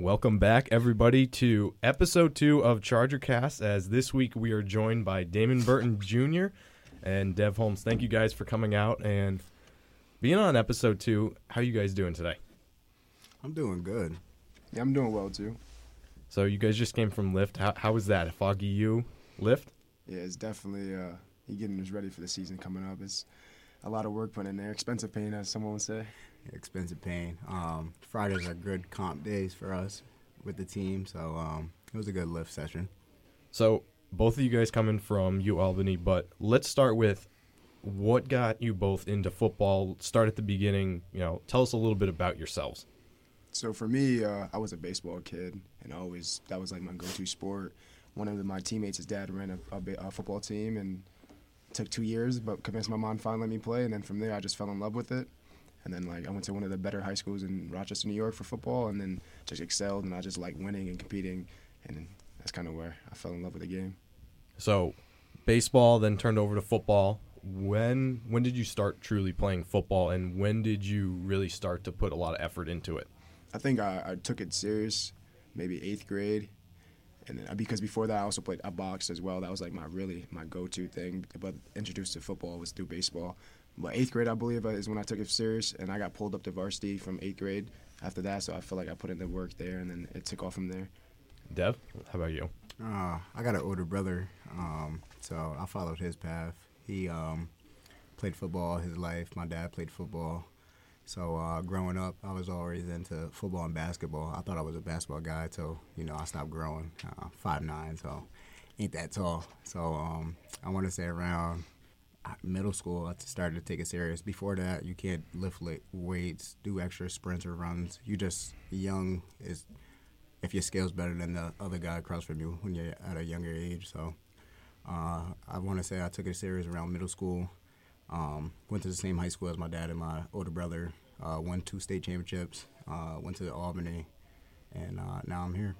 Welcome back, everybody, to episode two of Charger Cast. As this week we are joined by Damon Burton Jr. and Dev Holmes. Thank you guys for coming out and being on episode two. How you guys doing today? I'm doing good. Yeah, I'm doing well too. So you guys just came from Lift. How, how was that? A Foggy you Lift? Yeah, it's definitely uh, he getting us ready for the season coming up. It's a lot of work put in there. Expensive pain, as someone would say. Expensive pain. Um, Fridays are good comp days for us with the team, so um, it was a good lift session. So both of you guys coming from U Albany, but let's start with what got you both into football. Start at the beginning. You know, tell us a little bit about yourselves. So for me, uh, I was a baseball kid, and always that was like my go-to sport. One of my teammates, his dad ran a, a, a football team, and took two years, but convinced my mom finally let me play. And then from there, I just fell in love with it. And then like I went to one of the better high schools in Rochester, New York for football, and then just excelled, and I just like winning and competing, and that's kind of where I fell in love with the game. So, baseball, then turned over to football. When when did you start truly playing football, and when did you really start to put a lot of effort into it? I think I, I took it serious, maybe eighth grade, and then, uh, because before that I also played I boxed as well. That was like my really my go-to thing. But introduced to football was through baseball. But eighth grade I believe uh, is when I took it serious, and I got pulled up to varsity from eighth grade after that. So I feel like I put in the work there, and then it took off from there. Dev, how about you? Uh, I got an older brother, um, so I followed his path. He um, played football his life. My dad played football. So uh, growing up, I was always into football and basketball. I thought I was a basketball guy until you know I stopped growing. Uh, five nine, so ain't that tall. So um, I want to say around middle school, I started to take it serious. Before that, you can't lift weights, do extra sprints or runs. You just young is if your skills better than the other guy across from you when you're at a younger age. So uh, I want to say I took it serious around middle school. Um, went to the same high school as my dad and my older brother. Uh, won two state championships. Uh, went to Albany, and uh, now I'm here.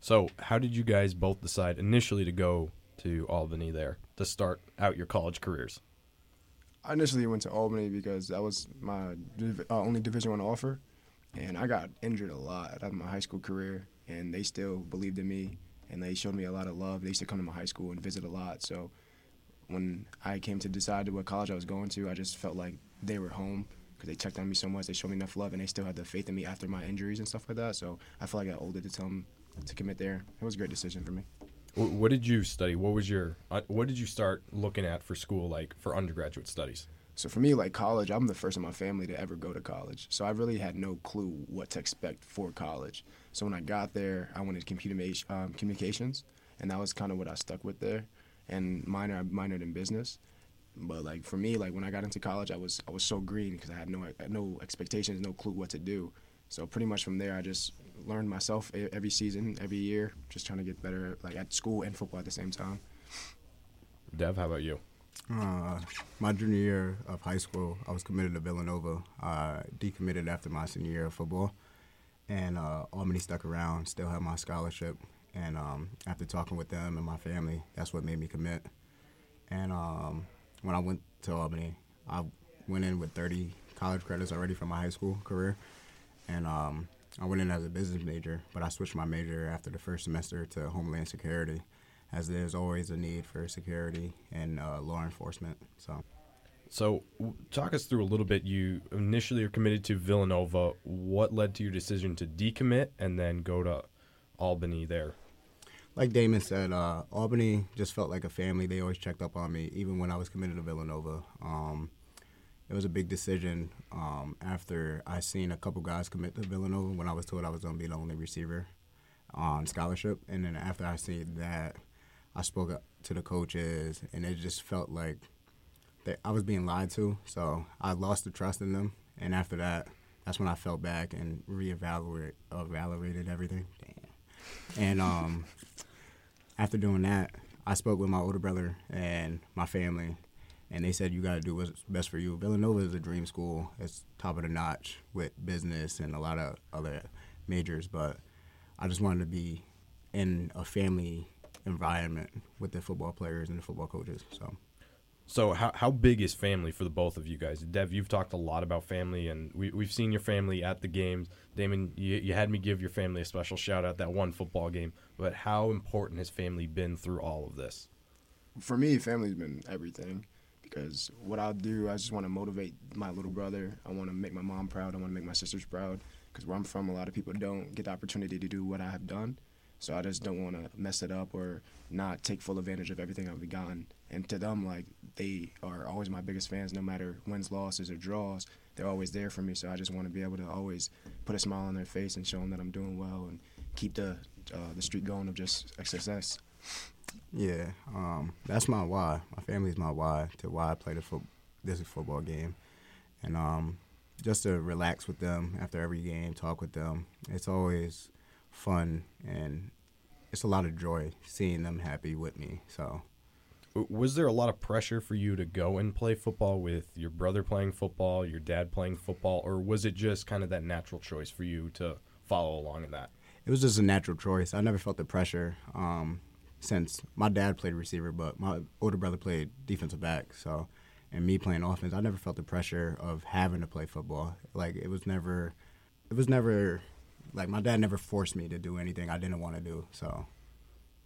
So, how did you guys both decide initially to go to Albany there to start out your college careers? I initially went to Albany because that was my uh, only Division One offer, and I got injured a lot out of my high school career, and they still believed in me, and they showed me a lot of love. They used to come to my high school and visit a lot, so when I came to decide what college I was going to, I just felt like they were home because they checked on me so much. They showed me enough love, and they still had the faith in me after my injuries and stuff like that. So I felt like I got older to tell them to commit there. It was a great decision for me. What did you study? What was your uh, what did you start looking at for school, like for undergraduate studies? So for me, like college, I'm the first in my family to ever go to college. So I really had no clue what to expect for college. So when I got there, I wanted computer um, communications, and that was kind of what I stuck with there and minor I minored in business. But like for me, like when I got into college, I was I was so green because I had no no expectations, no clue what to do. So pretty much from there, I just learned myself every season, every year, just trying to get better, like at school and football at the same time. Dev, how about you? Uh, my junior year of high school, I was committed to Villanova. I decommitted after my senior year of football, and uh, Albany stuck around, still had my scholarship, and um, after talking with them and my family, that's what made me commit. And um, when I went to Albany, I went in with 30 college credits already from my high school career. And um, I went in as a business major, but I switched my major after the first semester to Homeland Security, as there's always a need for security and uh, law enforcement. So. So, talk us through a little bit. You initially are committed to Villanova. What led to your decision to decommit and then go to Albany there? like Damon said, uh, Albany just felt like a family. They always checked up on me, even when I was committed to Villanova. Um, it was a big decision um, after I seen a couple guys commit to Villanova when I was told I was going to be the only receiver on scholarship. And then after I seen that, I spoke to the coaches, and it just felt like I was being lied to. So I lost the trust in them. And after that, that's when I fell back and reevaluated evaluated everything. Damn. And um, after doing that, I spoke with my older brother and my family, and they said you got to do what's best for you. Villanova is a dream school. It's top of the notch with business and a lot of other majors, but I just wanted to be in a family environment with the football players and the football coaches. So, So how how big is family for the both of you guys? Dev, you've talked a lot about family, and we we've seen your family at the games. Damon, you, you had me give your family a special shout out that one football game. But how important has family been through all of this? For me, family's been everything because what I'll do, I just want to motivate my little brother. I want to make my mom proud. I want to make my sisters proud because where I'm from, a lot of people don't get the opportunity to do what I have done. So I just don't want to mess it up or not take full advantage of everything I've gotten. And to them, like they are always my biggest fans, no matter wins, losses, or draws. They're always there for me. So I just want to be able to always put a smile on their face and show them that I'm doing well and keep the uh, the streak going of just success. Yeah, um, that's my why. My family's my why to why I play the fo- this football game, and um, just to relax with them after every game, talk with them. It's always fun and it's a lot of joy seeing them happy with me. So, was there a lot of pressure for you to go and play football with your brother playing football, your dad playing football, or was it just kind of that natural choice for you to follow along in that? It was just a natural choice. I never felt the pressure um, since my dad played receiver, but my older brother played defensive back. So, and me playing offense, I never felt the pressure of having to play football. Like it was never, it was never like my dad never forced me to do anything I didn't want to do. So,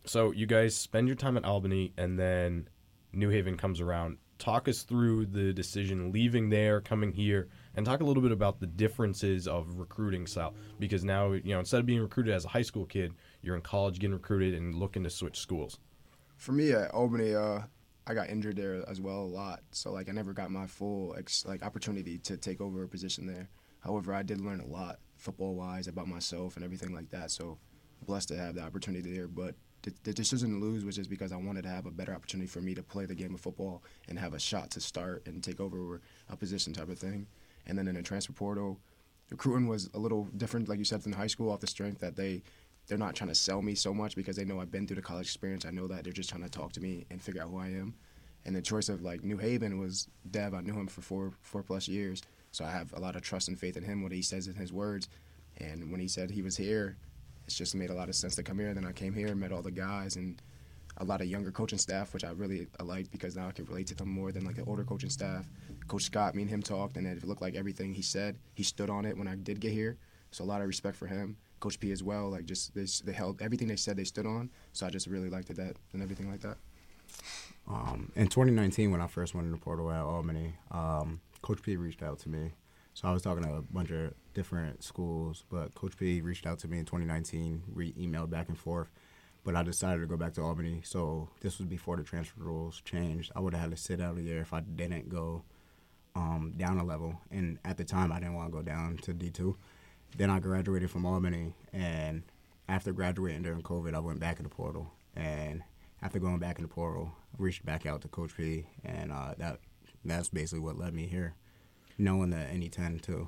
so you guys spend your time at Albany, and then New Haven comes around. Talk us through the decision leaving there, coming here, and talk a little bit about the differences of recruiting style. Because now, you know, instead of being recruited as a high school kid, you're in college getting recruited and looking to switch schools. For me at Albany, uh, I got injured there as well a lot, so like I never got my full ex- like opportunity to take over a position there. However, I did learn a lot football wise about myself and everything like that. So blessed to have the opportunity there. But the, decision to lose was just because I wanted to have a better opportunity for me to play the game of football and have a shot to start and take over a position type of thing. And then in the transfer portal, recruiting was a little different, like you said, from high school off the strength that they they're not trying to sell me so much because they know I've been through the college experience. I know that they're just trying to talk to me and figure out who I am. And the choice of like New Haven was Dev. I knew him for four four plus years, so I have a lot of trust and faith in him, what he says in his words. And when he said he was here, it's just made a lot of sense to come here. And then I came here, met all the guys, and a lot of younger coaching staff, which I really uh, liked because now I can relate to them more than like the older coaching staff. Coach Scott, me and him talked, and it looked like everything he said, he stood on it when I did get here. So a lot of respect for him. Coach P as well, like just they, they held everything they said they stood on. So I just really liked it that and everything like that. Um, in 2019, when I first went in the portal at Albany, um, Coach P reached out to me. So I was talking to a bunch of different schools, but Coach P reached out to me in 2019. We emailed back and forth, but I decided to go back to Albany. So this was before the transfer rules changed. I would have had to sit out a year if I didn't go um, down a level. And at the time, I didn't want to go down to D2. Then I graduated from Albany, and after graduating during COVID, I went back in the portal. And after going back in the portal, I reached back out to Coach P, and uh, that that's basically what led me here, knowing that NE10 too.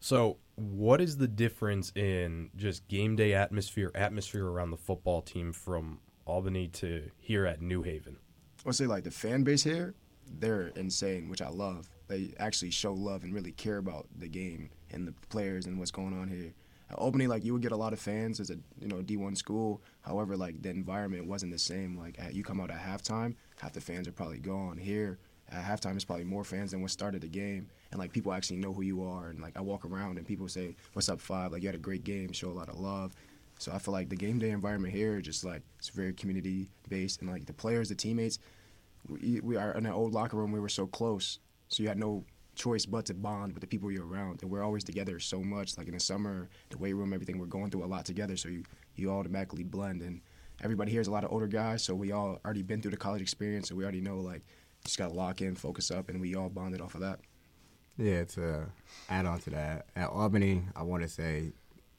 So, what is the difference in just game day atmosphere, atmosphere around the football team from Albany to here at New Haven? I would say like the fan base here, they're insane, which I love. They actually show love and really care about the game and the players and what's going on here. Albany, like you would get a lot of fans as a you know D1 school. However, like the environment wasn't the same. Like at, you come out at halftime, half the fans are probably gone. Here at halftime, it's probably more fans than what started the game, and like people actually know who you are. And like I walk around and people say, "What's up, five? Like you had a great game, show a lot of love. So I feel like the game day environment here, just like it's very community based, and like the players, the teammates, we, we are in an old locker room. We were so close, so you had no choice but to bond with the people you're around. And we're always together so much. Like in the summer, the weight room, everything, we're going through a lot together. So you, you automatically blend. And everybody here is a lot of older guys. So we all already been through the college experience. So we already know, like, just got to lock in, focus up, and we all bonded off of that. Yeah, to add on to that, at Albany, I want to say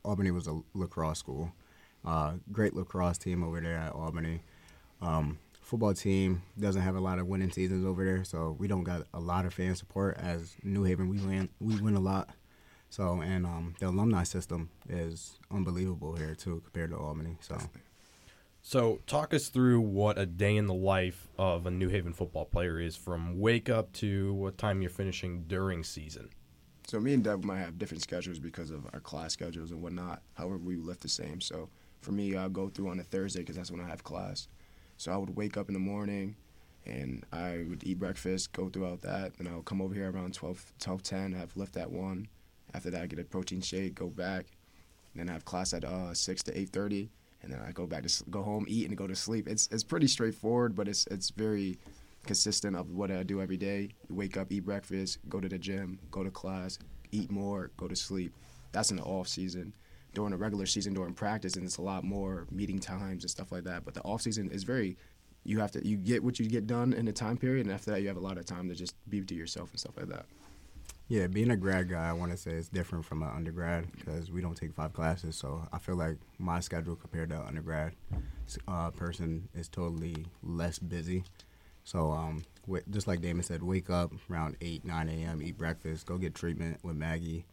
Albany was a lacrosse school. Uh, great lacrosse team over there at Albany. Um, football team doesn't have a lot of winning seasons over there, so we don't got a lot of fan support. As New Haven, we win we win a lot. So and um, the alumni system is unbelievable here too compared to Albany. So. So, talk us through what a day in the life of a New Haven football player is from wake up to what time you're finishing during season. So, me and Dev might have different schedules because of our class schedules and whatnot. However, we lift the same. So, for me, I'll go through on a Thursday because that's when I have class. So, I would wake up in the morning, And I would eat breakfast, go throughout that, and I'll come over here around 12, 12 10, have lift at 1. After that, I get a protein shake, go back. Then I have class at uh, 6 to 8.30, and then I go back to go home, eat, and go to sleep. It's, it's pretty straightforward, but it's, it's very consistent of what I do every day. Wake up, eat breakfast, go to the gym, go to class, eat more, go to sleep. That's in the off season. During the regular season, during practice, and it's a lot more meeting times and stuff like that. But the off season is very, you have to you get what you get done in the time period, and after that, you have a lot of time to just be to yourself and stuff like that. Yeah, being a grad guy, I want to say it's different from an undergrad because we don't take five classes. So I feel like my schedule compared to an undergrad uh, person is totally less busy. So um, wi- just like Damon said, wake up around 8, 9 a.m., eat breakfast, go get treatment with Maggie.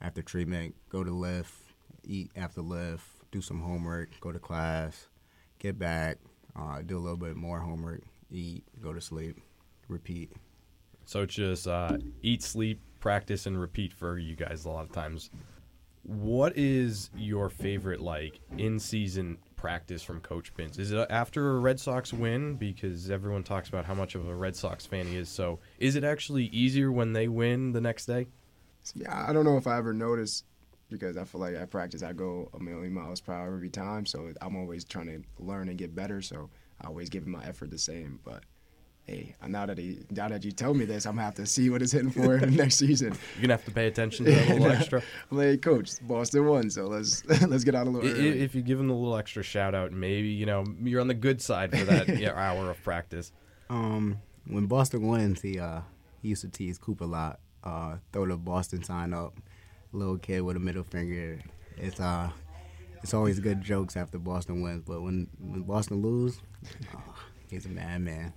After treatment, go to lift, eat after lift, do some homework, go to class, get back, uh, do a little bit more homework, eat, go to sleep, repeat. So it's just uh, eat, sleep, practice, and repeat for you guys a lot of times. What is your favorite like in season practice from Coach Pins? Is it after a Red Sox win? Because everyone talks about how much of a Red Sox fan he is. So is it actually easier when they win the next day? Yeah, I don't know if I ever noticed because I feel like at practice I go a million miles per hour every time. So I'm always trying to learn and get better. So I always give my effort the same. But hey, now that he, now that you tell me this, I'm gonna have to see what it's hitting for next season. You're gonna have to pay attention to that little extra. I'm like, coach, Boston won, so let's let's get out a I- little i- early. If you give him a little extra shout out, maybe you know you're on the good side for that yeah, hour of practice. Um, when Boston wins, he uh he used to tease Coop a lot. Uh, throw the Boston sign up, little kid with a middle finger. It's uh, it's always good jokes after Boston wins, but when when Boston lose, oh, he's a madman.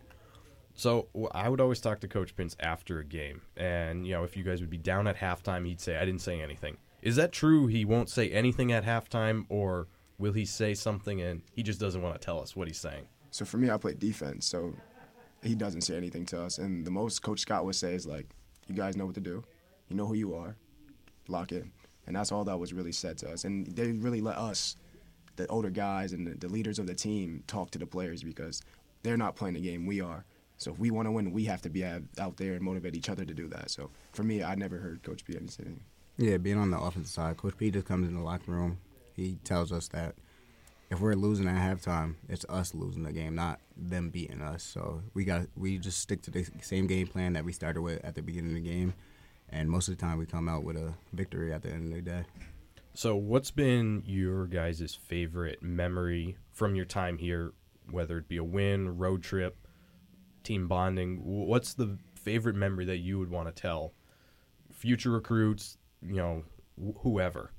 So I would always talk to Coach Pins after a game, and you know if you guys would be down at halftime, he'd say I didn't say anything. Is that true? He won't say anything at halftime, or will he say something and he just doesn't want to tell us what he's saying? So for me, I play defense, so he doesn't say anything to us. And the most Coach Scott would say is like, "You guys know what to do. You know who you are. Lock in." And that's all that was really said to us. And they really let us, the older guys and the, leaders of the team, talk to the players because they're not playing the game. We are. So if we want to win, we have to be out there and motivate each other to do that. So for me, I never heard Coach B anything. Yeah, being on the offensive side, Coach P just comes in the locker room. He tells us that if we're losing at halftime, it's us losing the game, not them beating us. So we got we just stick to the same game plan that we started with at the beginning of the game, and most of the time we come out with a victory at the end of the day. So what's been your guys' favorite memory from your time here, whether it be a win, road trip, team bonding? What's the favorite memory that you would want to tell future recruits, you know, wh- whoever?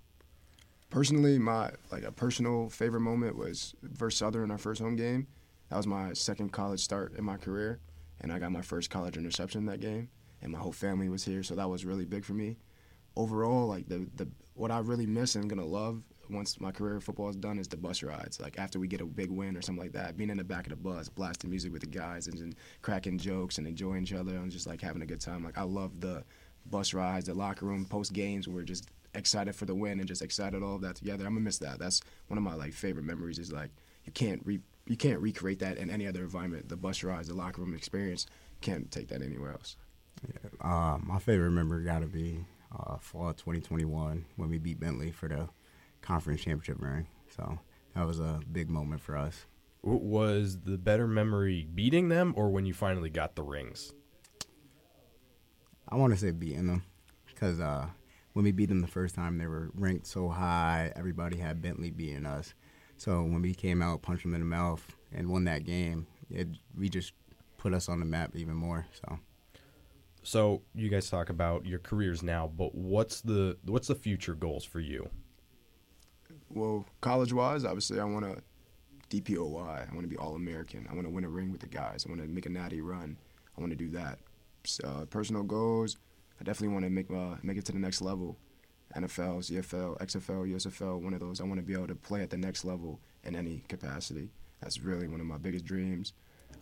personally, my like a personal favorite moment was versus Southern in our first home game. That was my second college start in my career, and I got my first college interception that game, and my whole family was here, so that was really big for me. Overall, like the the what I really miss and gonna love once my career of football is done is the bus rides. Like after we get a big win or something like that, being in the back of the bus, blasting music with the guys, and, and cracking jokes and enjoying each other and just like having a good time. Like I love the bus rides, the locker room post games. We're just excited for the win and just excited all of that together. I'm gonna miss that. That's one of my like favorite memories. Is like you can't re you can't recreate that in any other environment. The bus rides, the locker room experience, can't take that anywhere else. Uh, my favorite memory got to be uh, fall 2021 when we beat Bentley for the conference championship ring. So that was a big moment for us. Was the better memory beating them or when you finally got the rings? I want to say beating them because uh, when we beat them the first time, they were ranked so high. Everybody had Bentley beating us. So when we came out, punched them in the mouth, and won that game, it we just put us on the map even more. So So you guys talk about your careers now, but what's the what's the future goals for you? Well, college wise, obviously, I want to DPOY. I want to be All American. I want to win a ring with the guys. I want to make a natty run. I want to do that. So, personal goals, I definitely want to make uh, make it to the next level. NFL, CFL, XFL, USFL, one of those. I want to be able to play at the next level in any capacity. That's really one of my biggest dreams.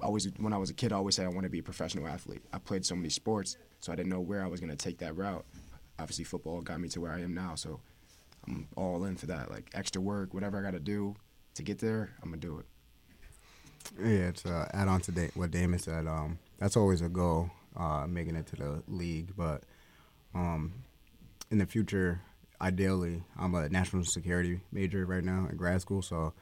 Always, when I was a kid, I always said I want to be a professional athlete. I played so many sports, so I didn't know where I was going to take that route. Obviously, football got me to where I am now, so I'm all in for that. Like extra work, whatever I got to do to get there, I'm gonna do it. Yeah, to uh, add on to da- what Damon said, um, that's always a goal, uh, making it to the league. But um, in the future, ideally, I'm a national security major right now in grad school. So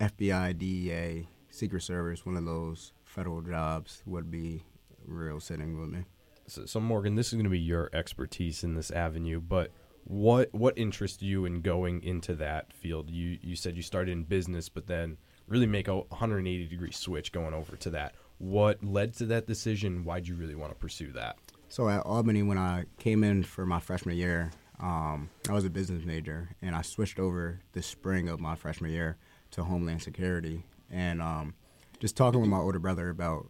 FBI, DEA, Secret Service, one of those federal jobs would be real sitting with me. So, so Morgan, this is going to be your expertise in this avenue, but what what interests you in going into that field? You you said you started in business, but then really make a 180 degree switch going over to that. What led to that decision? Why'd you really want to pursue that? So at Albany, when I came in for my freshman year, um, I was a business major, and I switched over the spring of my freshman year to Homeland Security, and um, just talking with my older brother about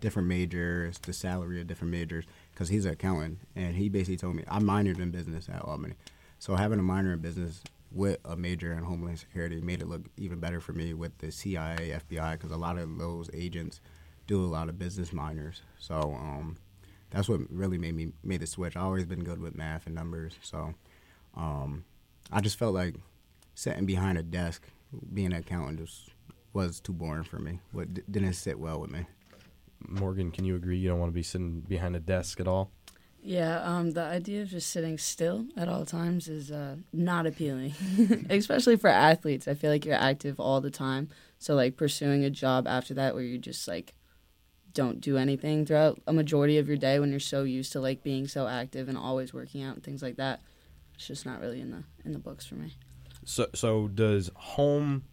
different majors, the salary of different majors, because he's an accountant, and he basically told me I minored in business at Albany, so having a minor in business with a major in Homeland Security made it look even better for me with the CIA, FBI, because a lot of those agents do a lot of business minors. So um, that's what really made me made the switch. I always been good with math and numbers, so um, I just felt like sitting behind a desk, being an accountant, just was too boring for me. What didn't sit well with me. Morgan, can you agree you don't want to be sitting behind a desk at all? Yeah, um, the idea of just sitting still at all times is uh, not appealing, especially for athletes. I feel like you're active all the time. So, like, pursuing a job after that where you just, like, don't do anything throughout a majority of your day when you're so used to, like, being so active and always working out and things like that, it's just not really in the in the books for me. So, so does home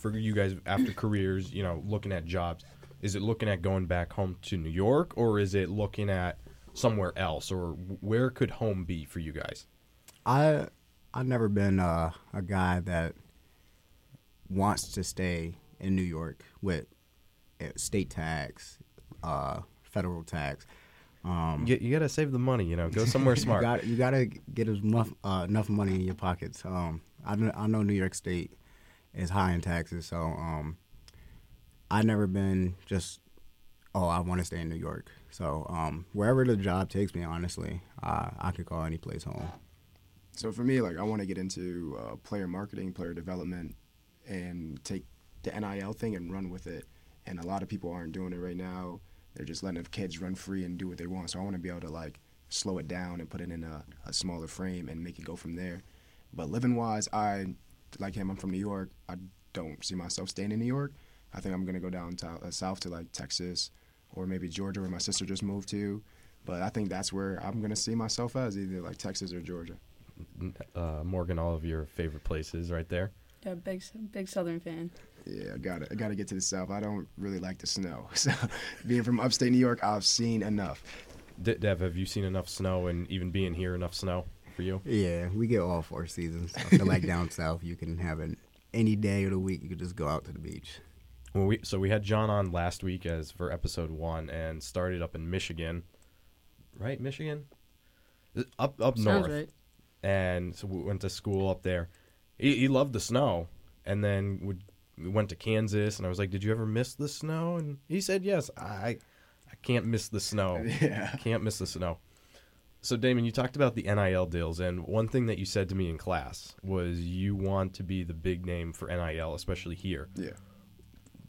for you guys after careers? You know, looking at jobs, is it looking at going back home to New York, or is it looking at somewhere else, or where could home be for you guys? I I've never been uh, a guy that wants to stay in New York with uh, state tax, uh, federal tax. Um, you, you got to save the money, you know. Go somewhere smart. you got you got to get enough uh, enough money in your pockets. Um, I I know New York State is high in taxes, so um, I've never been just oh I want to stay in New York. So um, wherever the job takes me, honestly, uh, I could call any place home. So for me, like I want to get into uh, player marketing, player development, and take the NIL thing and run with it. And a lot of people aren't doing it right now. They're just letting the kids run free and do what they want. So I want to be able to like slow it down and put it in a, a smaller frame and make it go from there. But living wise, I like him. I'm from New York. I don't see myself staying in New York. I think I'm gonna go down to, uh, south to like Texas or maybe Georgia, where my sister just moved to. But I think that's where I'm gonna see myself as either like Texas or Georgia. Uh, Morgan, all of your favorite places right there. Yeah, big big Southern fan. Yeah, I got to I got to get to the south. I don't really like the snow. So, being from upstate New York, I've seen enough. De- Dev, have you seen enough snow, and even being here, enough snow for you? Yeah, we get all four seasons. I feel like down south, you can have it any day of the week. You could just go out to the beach. Well, we so we had John on last week as for episode one, and started up in Michigan, right? Michigan, uh, up up Sounds north, right. and so we went to school up there. He, he loved the snow, and then would we went to Kansas, and I was like, "Did you ever miss the snow?" And he said, "Yes, I I can't miss the snow. Yeah. Can't miss the snow." So Damon, you talked about the NIL deals, and one thing that you said to me in class was you want to be the big name for NIL, especially here. Yeah.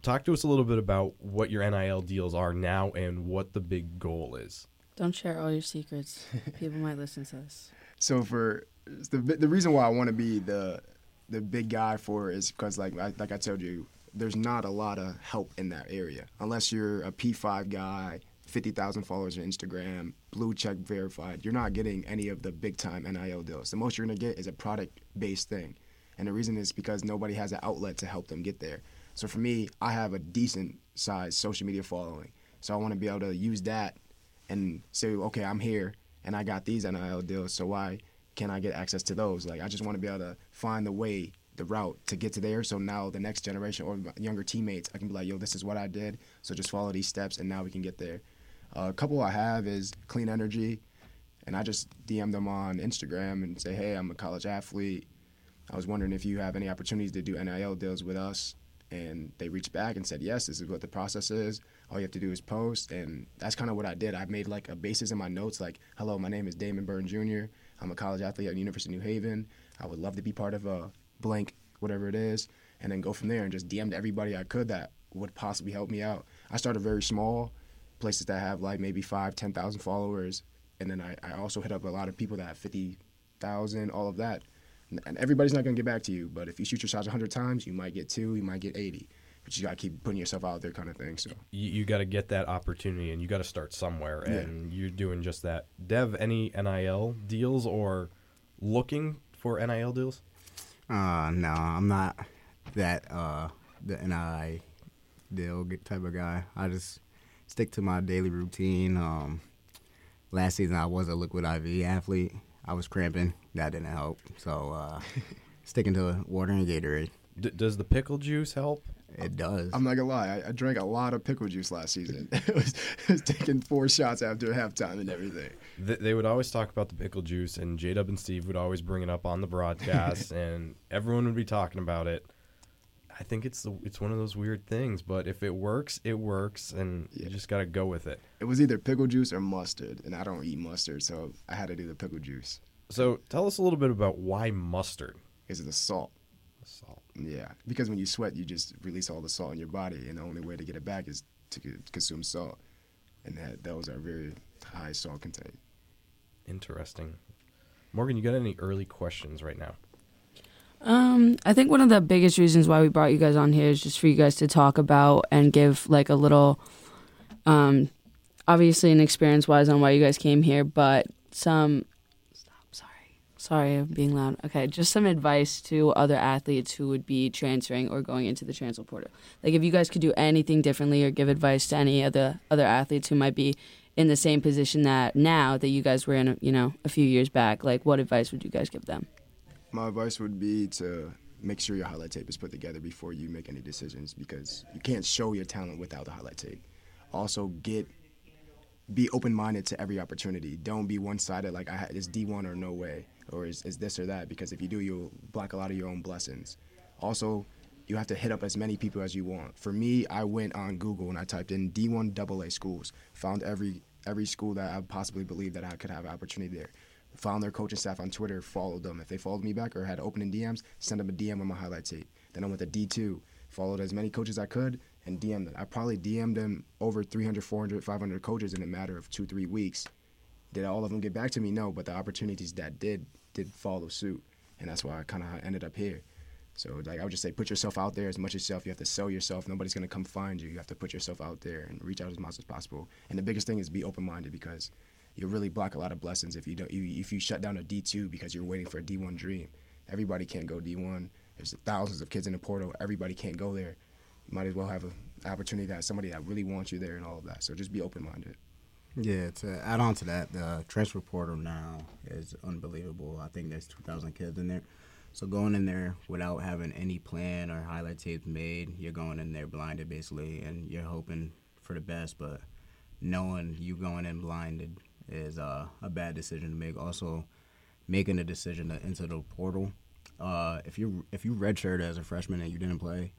Talk to us a little bit about what your NIL deals are now and what the big goal is. Don't share all your secrets. People might listen to this. So for the the reason why I want to be the the big guy for it is because like I, like I told you, there's not a lot of help in that area unless you're a P5 guy, fifty thousand followers on Instagram, blue check verified. You're not getting any of the big time NIL deals. The most you're gonna get is a product based thing, and the reason is because nobody has an outlet to help them get there. So for me, I have a decent sized social media following, so I want to be able to use that and say, okay, I'm here and I got these NIL deals, so why can I get access to those? Like, I just want to be able to find the way, the route to get to there. So now the next generation or younger teammates, I can be like, yo, this is what I did. So just follow these steps, and now we can get there. A couple I have is Clean Energy, and I just DM them on Instagram and say, hey, I'm a college athlete. I was wondering if you have any opportunities to do NIL deals with us. And they reached back and said, yes, this is what the process is. All you have to do is post. And that's kind of what I did. I made like a basis in my notes like, hello, my name is Damon Burton Jr. I'm a college athlete at University of New Haven. I would love to be part of a blank, whatever it is. And then go from there and just DM'd everybody I could that would possibly help me out. I started very small, places that have like maybe five, ten thousand followers, and then I, I also hit up a lot of people that have fifty thousand, all of that. And- And everybody's not gonna get back to you, but if you shoot your shots hundred times, you might get two, you might get eighty. But you gotta keep putting yourself out there, kind of thing. So You, you got to get that opportunity, and you got to start somewhere, Yeah. and you're doing just that. Dev, any NIL deals or looking for NIL deals? Uh, no, I'm not that uh the NI deal type of guy. I just stick to my daily routine. Um, last season I was a liquid IV athlete. I was cramping. That didn't help. So uh, sticking to water and Gatorade. D- does the pickle juice help? It does. I'm not gonna lie, I, I drank a lot of pickle juice last season. it, was, it was taking four shots after halftime and everything. Th- they would always talk about the pickle juice, and J Dub and Steve would always bring it up on the broadcast, and everyone would be talking about it. I think it's the, it's one of those weird things, but if it works, it works, and you just got to go with it. It was either pickle juice or mustard, and I don't eat mustard, so I had to do the pickle juice. So tell us a little bit about why mustard. Is it the salt? Salt. Yeah, because when you sweat, you just release all the salt in your body, and the only way to get it back is to consume salt, and that those are very high salt content. Interesting. Morgan, you got any early questions right now? Um, I think one of the biggest reasons why we brought you guys on here is just for you guys to talk about and give like a little, um, obviously an experience wise on why you guys came here, but some. Stop. Sorry. Sorry, I'm being loud. Okay, just some advice to other athletes who would be transferring or going into the transfer portal. Like, if you guys could do anything differently or give advice to any other other athletes who might be in the same position that now that you guys were in, you know, a few years back, like, what advice would you guys give them? My advice would be to make sure your highlight tape is put together before you make any decisions because you can't show your talent without the highlight tape. Also, get be open minded to every opportunity. Don't be one sided like I it's D one or no way or is, is this or that because if you do, you'll block a lot of your own blessings. Also, you have to hit up as many people as you want. For me, I went on Google and I typed in D1 AA schools, found every every school that I possibly believed that I could have an opportunity there. Found their coaching staff on Twitter, followed them. If they followed me back or had opening DMs, send them a DM on my highlight tape. Then I went to D2, followed as many coaches I could, and DM'd them. I probably DM'd them over 300, 400, 500 coaches in a matter of two, three weeks. Did all of them get back to me? No, but the opportunities that did did follow suit, and that's why I kind of ended up here. So like I would just say, put yourself out there as much as yourself. You have to sell yourself. Nobody's gonna come find you. You have to put yourself out there and reach out as much as possible. And the biggest thing is be open minded because you really block a lot of blessings if you don't. You, if you shut down a D two because you're waiting for a D one dream. Everybody can't go D one. There's thousands of kids in the portal. Everybody can't go there. You might as well have an opportunity to have somebody that really wants you there and all of that. So just be open minded. Yeah, to add on to that, the transfer portal now is unbelievable. I think there's 2,000 kids in there. So going in there without having any plan or highlight tapes made, you're going in there blinded basically, and you're hoping for the best. But knowing you going in blinded is uh, a bad decision to make. Also, making a decision to enter the portal. Uh, if you if you redshirt as a freshman and you didn't play,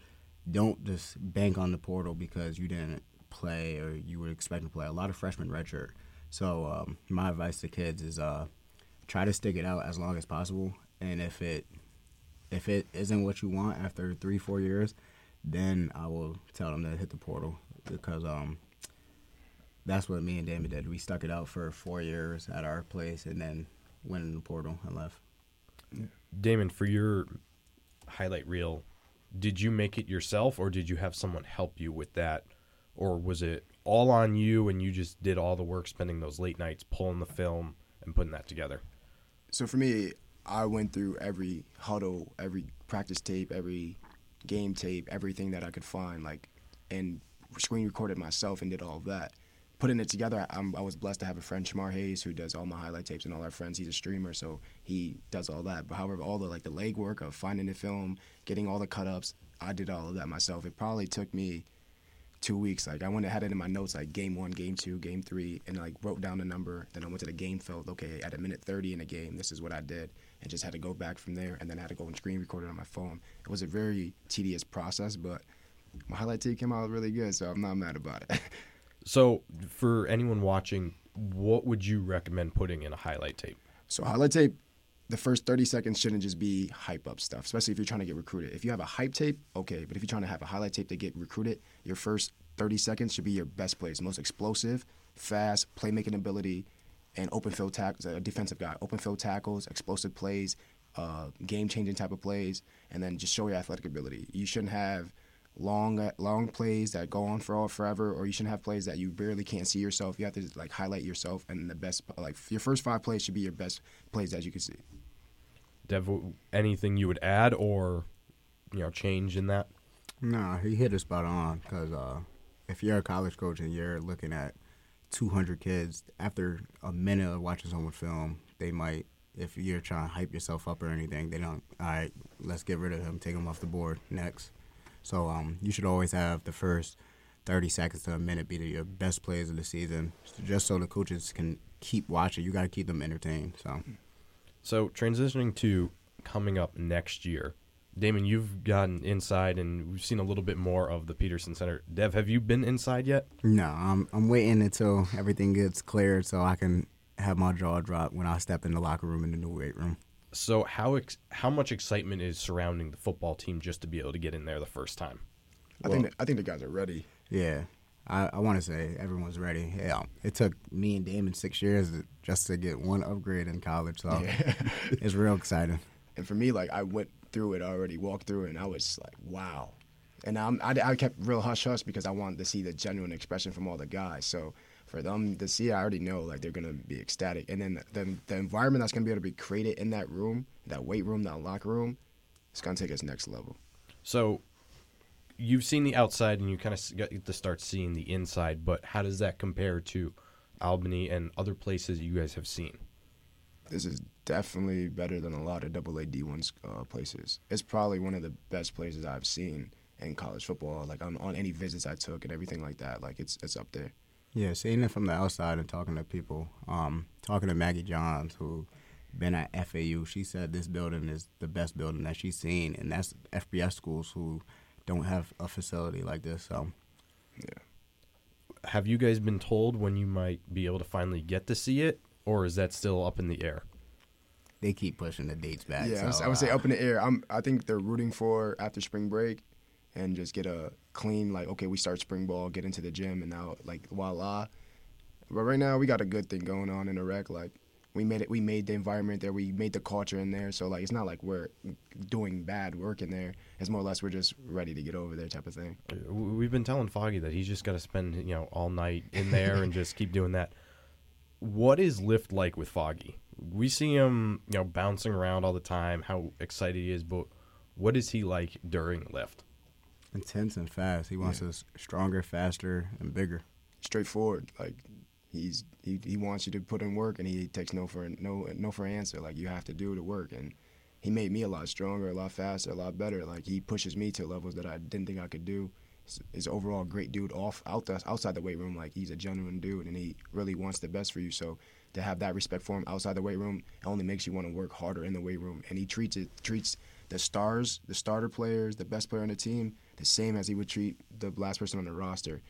don't just bank on the portal because you didn't play or you were expecting to play. A lot of freshmen redshirt. So um, my advice to kids is uh, try to stick it out as long as possible. And if it if it isn't what you want after three four years, then I will tell them to hit the portal because um, that's what me and Damon did. We stuck it out for four years at our place and then went in the portal and left. Damon, for your highlight reel, did you make it yourself or did you have someone help you with that? Or was it all on you and you just did all the work spending those late nights pulling the film and putting that together? So for me, I went through every huddle, every practice tape, every game tape, everything that I could find, like, and screen recorded myself and did all of that. Putting it together, I'm, I was blessed to have a friend, Shamar Hayes, who does all my highlight tapes and all our friends. He's a streamer, so he does all that. But however, all the like the legwork of finding the film, getting all the cut ups, I did all of that myself. It probably took me two weeks. Like I went and had it in my notes, like game one, game two, game three, and like wrote down the number. Then I went to the game, felt okay at a minute thirty in the game. This is what I did, and just had to go back from there. And then I had to go and screen record it on my phone. It was a very tedious process, but my highlight tape came out really good, so I'm not mad about it. So, for anyone watching, what would you recommend putting in a highlight tape? So highlight tape, the first 30 seconds shouldn't just be hype up stuff, especially if you're trying to get recruited. If you have a hype tape, okay, but if you're trying to have a highlight tape to get recruited, your first 30 seconds should be your best plays, most explosive, fast, playmaking ability, and open field tackles, a defensive guy, open field tackles, explosive plays, uh, game changing type of plays, and then just show your athletic ability. You shouldn't have long long plays that go on for all forever, or you shouldn't have plays that you barely can't see yourself. You have to like highlight yourself, and the best like your first five plays should be your best plays that you can see. Dev, anything you would add or you know change in that? No, he hit it spot on because uh, if you're a college coach and you're looking at 200 kids, after a minute of watching someone film, they might, if you're trying to hype yourself up or anything, they don't, all right, let's get rid of him, take him off the board next. So um, you should always have the first 30 seconds to a minute be the, your best plays of the season, just so the coaches can keep watching. You got to keep them entertained. So, so transitioning to coming up next year, Damon, you've gotten inside and we've seen a little bit more of the Peterson Center. Dev, have you been inside yet? No, I'm I'm waiting until everything gets cleared so I can have my jaw drop when I step in the locker room in the new weight room. So how ex- how much excitement is surrounding the football team just to be able to get in there the first time? I think the, I think the guys are ready. Yeah, I, I want to say everyone's ready. Yeah, it took me and Damon six years just to get one upgrade in college, so Yeah. it's real exciting. And for me, like I went through it already, walked through it, and I was like, wow. And I'm, I, I kept real hush hush because I wanted to see the genuine expression from all the guys. So for them to see, I already know like they're gonna be ecstatic. And then the, the environment that's gonna be able to be created in that room, that weight room, that locker room, it's gonna take us next level. So you've seen the outside and you kind of got to start seeing the inside, but how does that compare to Albany and other places you guys have seen? This is definitely better than a lot of double A D ones uh, places. It's probably one of the best places I've seen in college football. Like on, on any visits I took and everything like that. Like it's it's up there. Yeah, seeing it from the outside and talking to people, um, talking to Maggie Johns, who been at FAU, she said this building is the best building that she's seen, and that's FBS schools who don't have a facility like this. So yeah. Have you guys been told when you might be able to finally get to see it, or is that still up in the air? they keep pushing the dates back. yeah, I would, so, I would say uh, up in the air. I'm I think they're rooting for after spring break, and just get a clean like okay we start spring ball, get into the gym, and now like voila. But right now we got a good thing going on in the rec. Like we made it, we made the environment there, we made the culture in there. So like it's not like we're doing bad work in there. It's more or less we're just ready to get over there type of thing. Uh, We've been telling Foggy that he's just got to spend you know all night in there and just keep doing that. What is lift like with Foggy? We see him you know bouncing around all the time, how excited he is, but what is he like during lift? Intense and fast. He wants Yeah. us stronger, faster, and bigger. Straightforward. Like he's he, he wants you to put in work, and he takes no for no no for answer. Like you have to do the work, and he made me a lot stronger, a lot faster, a lot better. Like he pushes me to levels that I didn't think I could do. He's overall a great dude off out the, outside the weight room. Like he's a genuine dude, and he really wants the best for you. So to have that respect for him outside the weight room only makes you want to work harder in the weight room. And he treats it treats the stars, the starter players, the best player on the team, the same as he would treat the last person on the roster.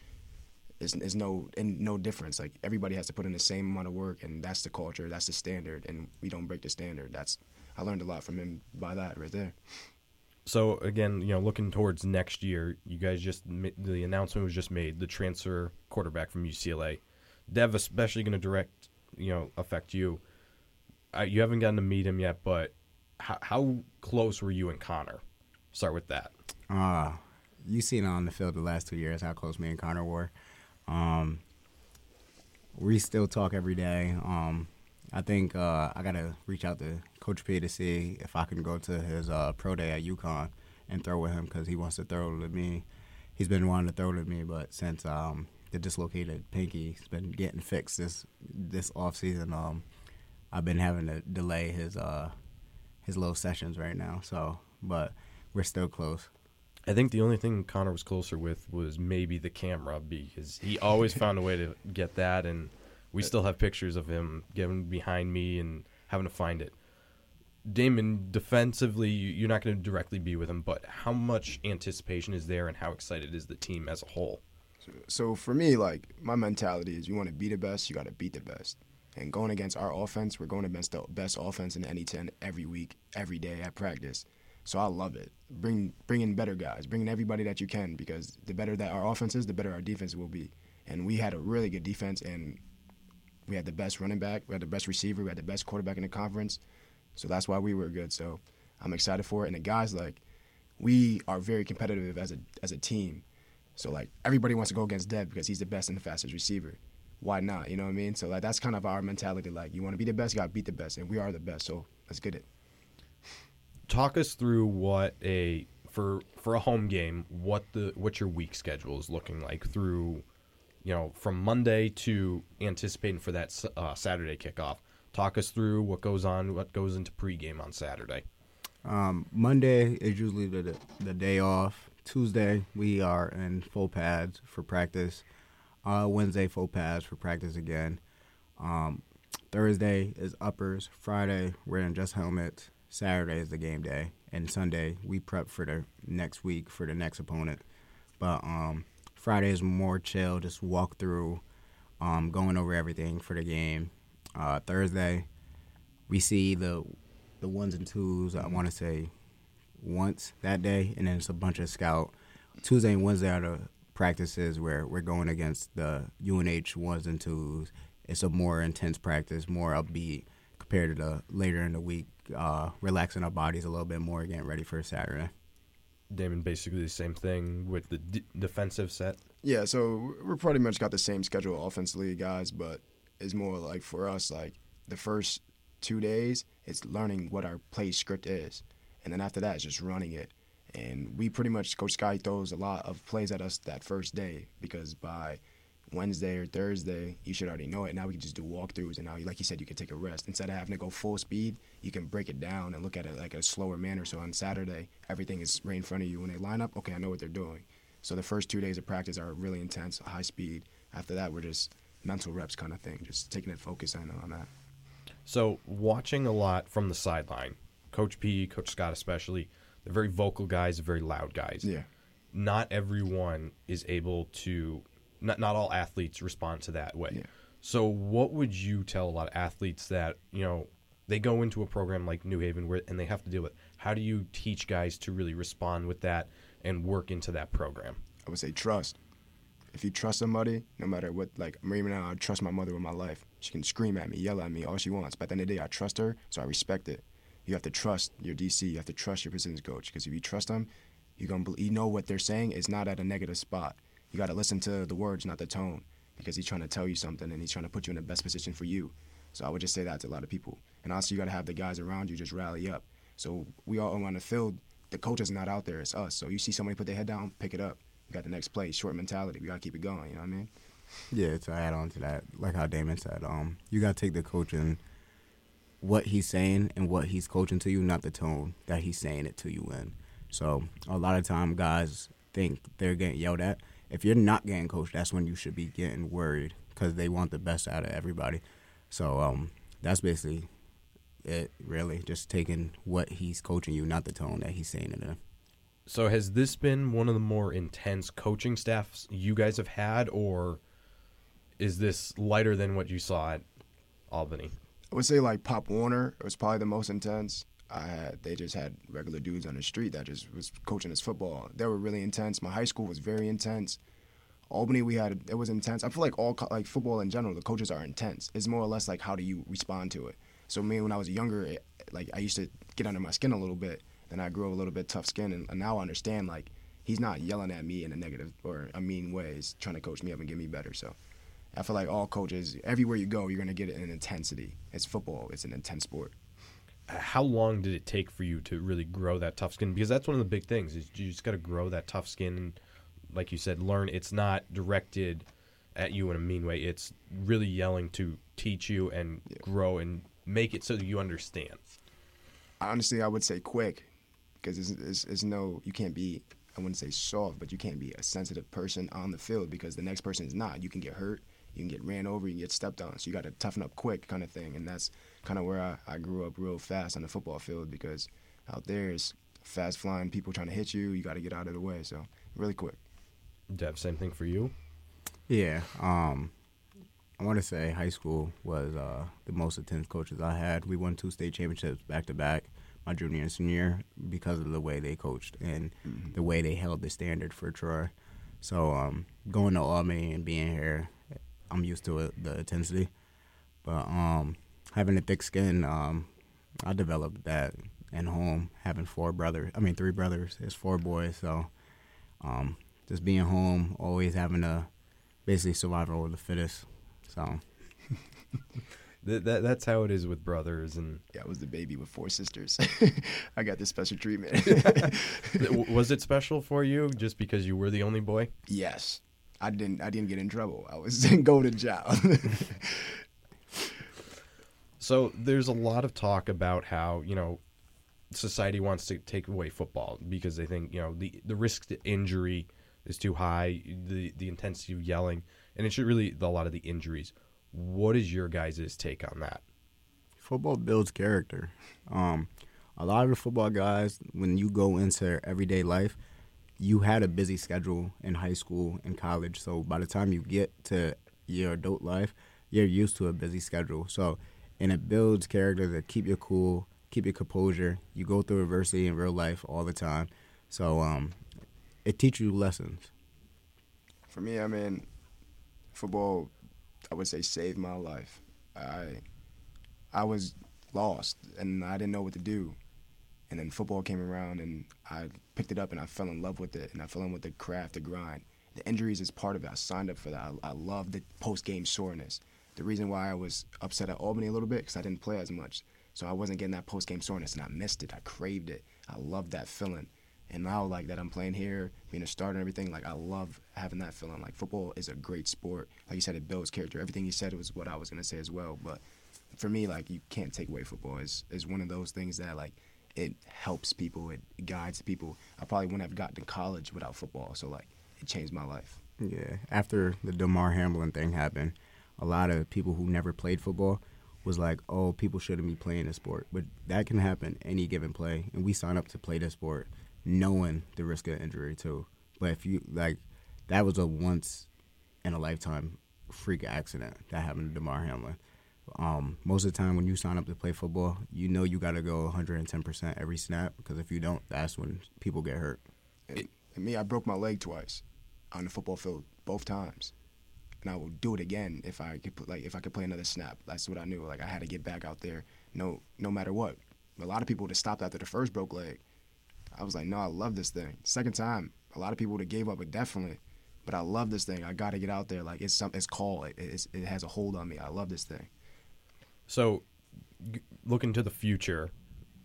Is is no and no difference. Like everybody has to put in the same amount of work, and that's the culture, that's the standard, and we don't break the standard. That's I learned a lot from him by that right there. So again, you know, looking towards next year, you guys just the announcement was just made. The transfer quarterback from UCLA, Dev, especially going to direct, you know, affect you. Uh, you haven't gotten to meet him yet, but how, how close were you and Connor? Start with that. Uh, you seen on the field the last two years how close me and Connor were. Um, we still talk every day. Um, I think uh, I gotta reach out to Coach P to see if I can go to his uh, pro day at UConn and throw with him because he wants to throw to me. He's been wanting to throw to me, but since um, the dislocated pinky's been getting fixed this this off season, um, I've been having to delay his uh, his little sessions right now. So, but we're still close. I think the only thing Connor was closer with was maybe the camera because he always found a way to get that, and we still have pictures of him getting behind me and having to find it. Damon, defensively, you- you're not going to directly be with him, but how much anticipation is there, and how excited is the team as a whole? So for me, like my mentality is, you want to be the best, you got to beat the best. And going against our offense, we're going against the best offense in any NE10 every week, every day at practice. So I love it. Bring bring in better guys, bring in everybody that you can because the better that our offense is, the better our defense will be. And we had a really good defense, and we had the best running back, we had the best receiver, we had the best quarterback in the conference. So that's why we were good. So I'm excited for it. And the guys like we are very competitive as a as a team. So like everybody wants to go against Dev because he's the best and the fastest receiver. Why not? You know what I mean? So like that's kind of our mentality. Like you want to be the best, you got to beat the best, and we are the best. So let's get it. Talk us through what a for for a home game, what the what your week schedule is looking like through, you know, from Monday to anticipating for that uh, Saturday kickoff. Talk us through what goes on, what goes into pregame on Saturday. Um, Monday is usually the the day off. Tuesday we are in full pads for practice. Uh, Wednesday full pads for practice again. Um, Thursday is uppers. Friday we're in just helmets. Saturday is the game day, and Sunday we prep for the next week for the next opponent. But um, Friday is more chill, just walk through, um, going over everything for the game. Uh, Thursday we see the the ones and twos. I want to say once that day, and then it's a bunch of scout. Tuesday and Wednesday are the practices where we're going against the UNH ones and twos. It's a more intense practice, more upbeat compared to the later in the week, uh, relaxing our bodies a little bit more, getting ready for Saturday. Damon, basically the same thing with the d- defensive set. Yeah, so we're pretty much got the same schedule offensively, guys, but it's more like for us, like the first two days, it's learning what our play script is. And then after that, it's just running it. And we pretty much, Coach Sky throws a lot of plays at us that first day because by Wednesday or Thursday, you should already know it. Now we can just do walkthroughs, and now, like you said, you can take a rest. Instead of having to go full speed, you can break it down and look at it like a slower manner. So on Saturday, everything is right in front of you. When they line up, okay, I know what they're doing. So the first two days of practice are really intense, high speed. After that, we're just mental reps kind of thing, just taking it focus on, on that. So watching a lot from the sideline, Coach P, Coach Scott especially, they're very vocal guys, very loud guys. Yeah. Not everyone is able to. Not not all athletes respond to that way. Yeah. So what would you tell a lot of athletes that you know they go into a program like New Haven where and they have to deal with? How do you teach guys to really respond with that and work into that program? I would say trust. If you trust somebody, no matter what, like Marie even now, I trust my mother with my life. She can scream at me, yell at me, all she wants. But at the end of the day, I trust her, so I respect it. You have to trust your DC. You have to trust your positions coach because if you trust them, you're gonna you know what they're saying is not at a negative spot. You got to listen to the words, not the tone, because he's trying to tell you something and he's trying to put you in the best position for you. So I would just say that to a lot of people. And also, you got to have the guys around you just rally up. So we all on the field. The coach is not out there; it's us. So you see somebody put their head down, pick it up. We got the next play. Short mentality. We got to keep it going. You know what I mean? Yeah, to add on to that, like how Damon said, um, you gotta take the coach coaching, what he's saying and what he's coaching to you, not the tone that he's saying it to you in. So a lot of time, guys think they're getting yelled at. If you're not getting coached, that's when you should be getting worried because they want the best out of everybody. So um, that's basically it. Really, just taking what he's coaching you, not the tone that he's saying it in. So has this been one of the more intense coaching staffs you guys have had, or is this lighter than what you saw at Albany? I would say like Pop Warner was probably the most intense. I had they just had regular dudes on the street that just was coaching us football. They were really intense. My high school was very intense. Albany, we had it was intense. I feel like all like football in general, the coaches are intense. It's more or less like how do you respond to it. So me, when I was younger, it, like I used to get under my skin a little bit. Then I grew a little bit tough skin, and, and now I understand like he's not yelling at me in a negative or a mean way. He's trying to coach me up and get me better. So I feel like all coaches, everywhere you go, you're gonna get an intensity. It's football. It's an intense sport. Uh, how long did it take for you to really grow that tough skin? Because that's one of the big things is you just got to grow that tough skin. And like you said, learn. It's not directed at you in a mean way. It's really yelling to teach you and grow and make it so that you understand. honestly, I would say quick, because it's, it's, it's no, you can't be, I wouldn't say soft, but you can't be a sensitive person on the field because the next person is not. You can get hurt, you can get ran over, you can get stepped on. So you got to toughen up quick, kind of thing. And that's kind of where I, I grew up real fast on the football field because out there is fast flying people trying to hit you. You got to get out of the way. So really quick. Dev, same thing for you. Yeah. Um, I want to say high school was uh, the most intense coaches I had. We won two state championships back to back, my junior and senior year, because of the way they coached and Mm-hmm. the way they held the standard for Troy. So um, going to Albany and being here, I'm used to it, the intensity. But um, having a thick skin, um, I developed that at home. Having four brothers, I mean three brothers, it's four boys. So um, just being home, always having to basically survival of the fittest. So Th- that that's how it is with brothers. And Yeah, I was the baby with four sisters. I got this special treatment. was it special for you just because you were the only boy? yes, I didn't. I didn't get in trouble. I was go to jail. So there's a lot of talk about how you know society wants to take away football because they think you know the the risk to injury is too high, the the intensity of yelling, and it should really a lot of the injuries. What is your guys' take on that? football builds character. Um, a lot of the football guys, when you go into everyday life, you had a busy schedule in high school and college. So by the time you get to your adult life, you're used to a busy schedule. So, and it builds character to keep you cool, keep your composure. You go through adversity in real life all the time. So, um, it teaches you lessons. For me, I mean, football, I would say saved my life. I, I was lost and I didn't know what to do, and then football came around and I picked it up and I fell in love with it and I fell in with the craft, the grind. The injuries is part of it. I signed up for that. I, I love the post game soreness. The reason why I was upset at Albany a little bit because I didn't play as much, so I wasn't getting that post game soreness and I missed it. I craved it. I loved that feeling. And now, like that, I'm playing here, being a starter and everything. Like I love having that feeling. Like football is a great sport. Like you said, it builds character. Everything you said was what I was gonna say as well. But for me, like you can't take away football. It's is one of those things that like it helps people. It guides people. I probably wouldn't have gotten to college without football. So like it changed my life. Yeah, after the Damar Hamlin thing happened, a lot of people who never played football was like, "Oh, people shouldn't be playing this sport," but that can happen any given play, and we sign up to play this sport knowing the risk of injury too. But if you like, that was a once in a lifetime freak accident that happened to Damar Hamlin. Um, most of the time, when you sign up to play football, you know you got to go 110 percent every snap because if you don't, that's when people get hurt. And, and me, I broke my leg twice on the football field, both times. And I would do it again if I could, like, if I could play another snap. That's what I knew. Like, I had to get back out there, no, no matter what. A lot of people would have stopped after the first broke leg. I was like, no, I love this thing. Second time, a lot of people would have gave up, but definitely. But I love this thing. I got to get out there. Like, it's some, it's called. It, it has a hold on me. I love this thing. So, looking to the future,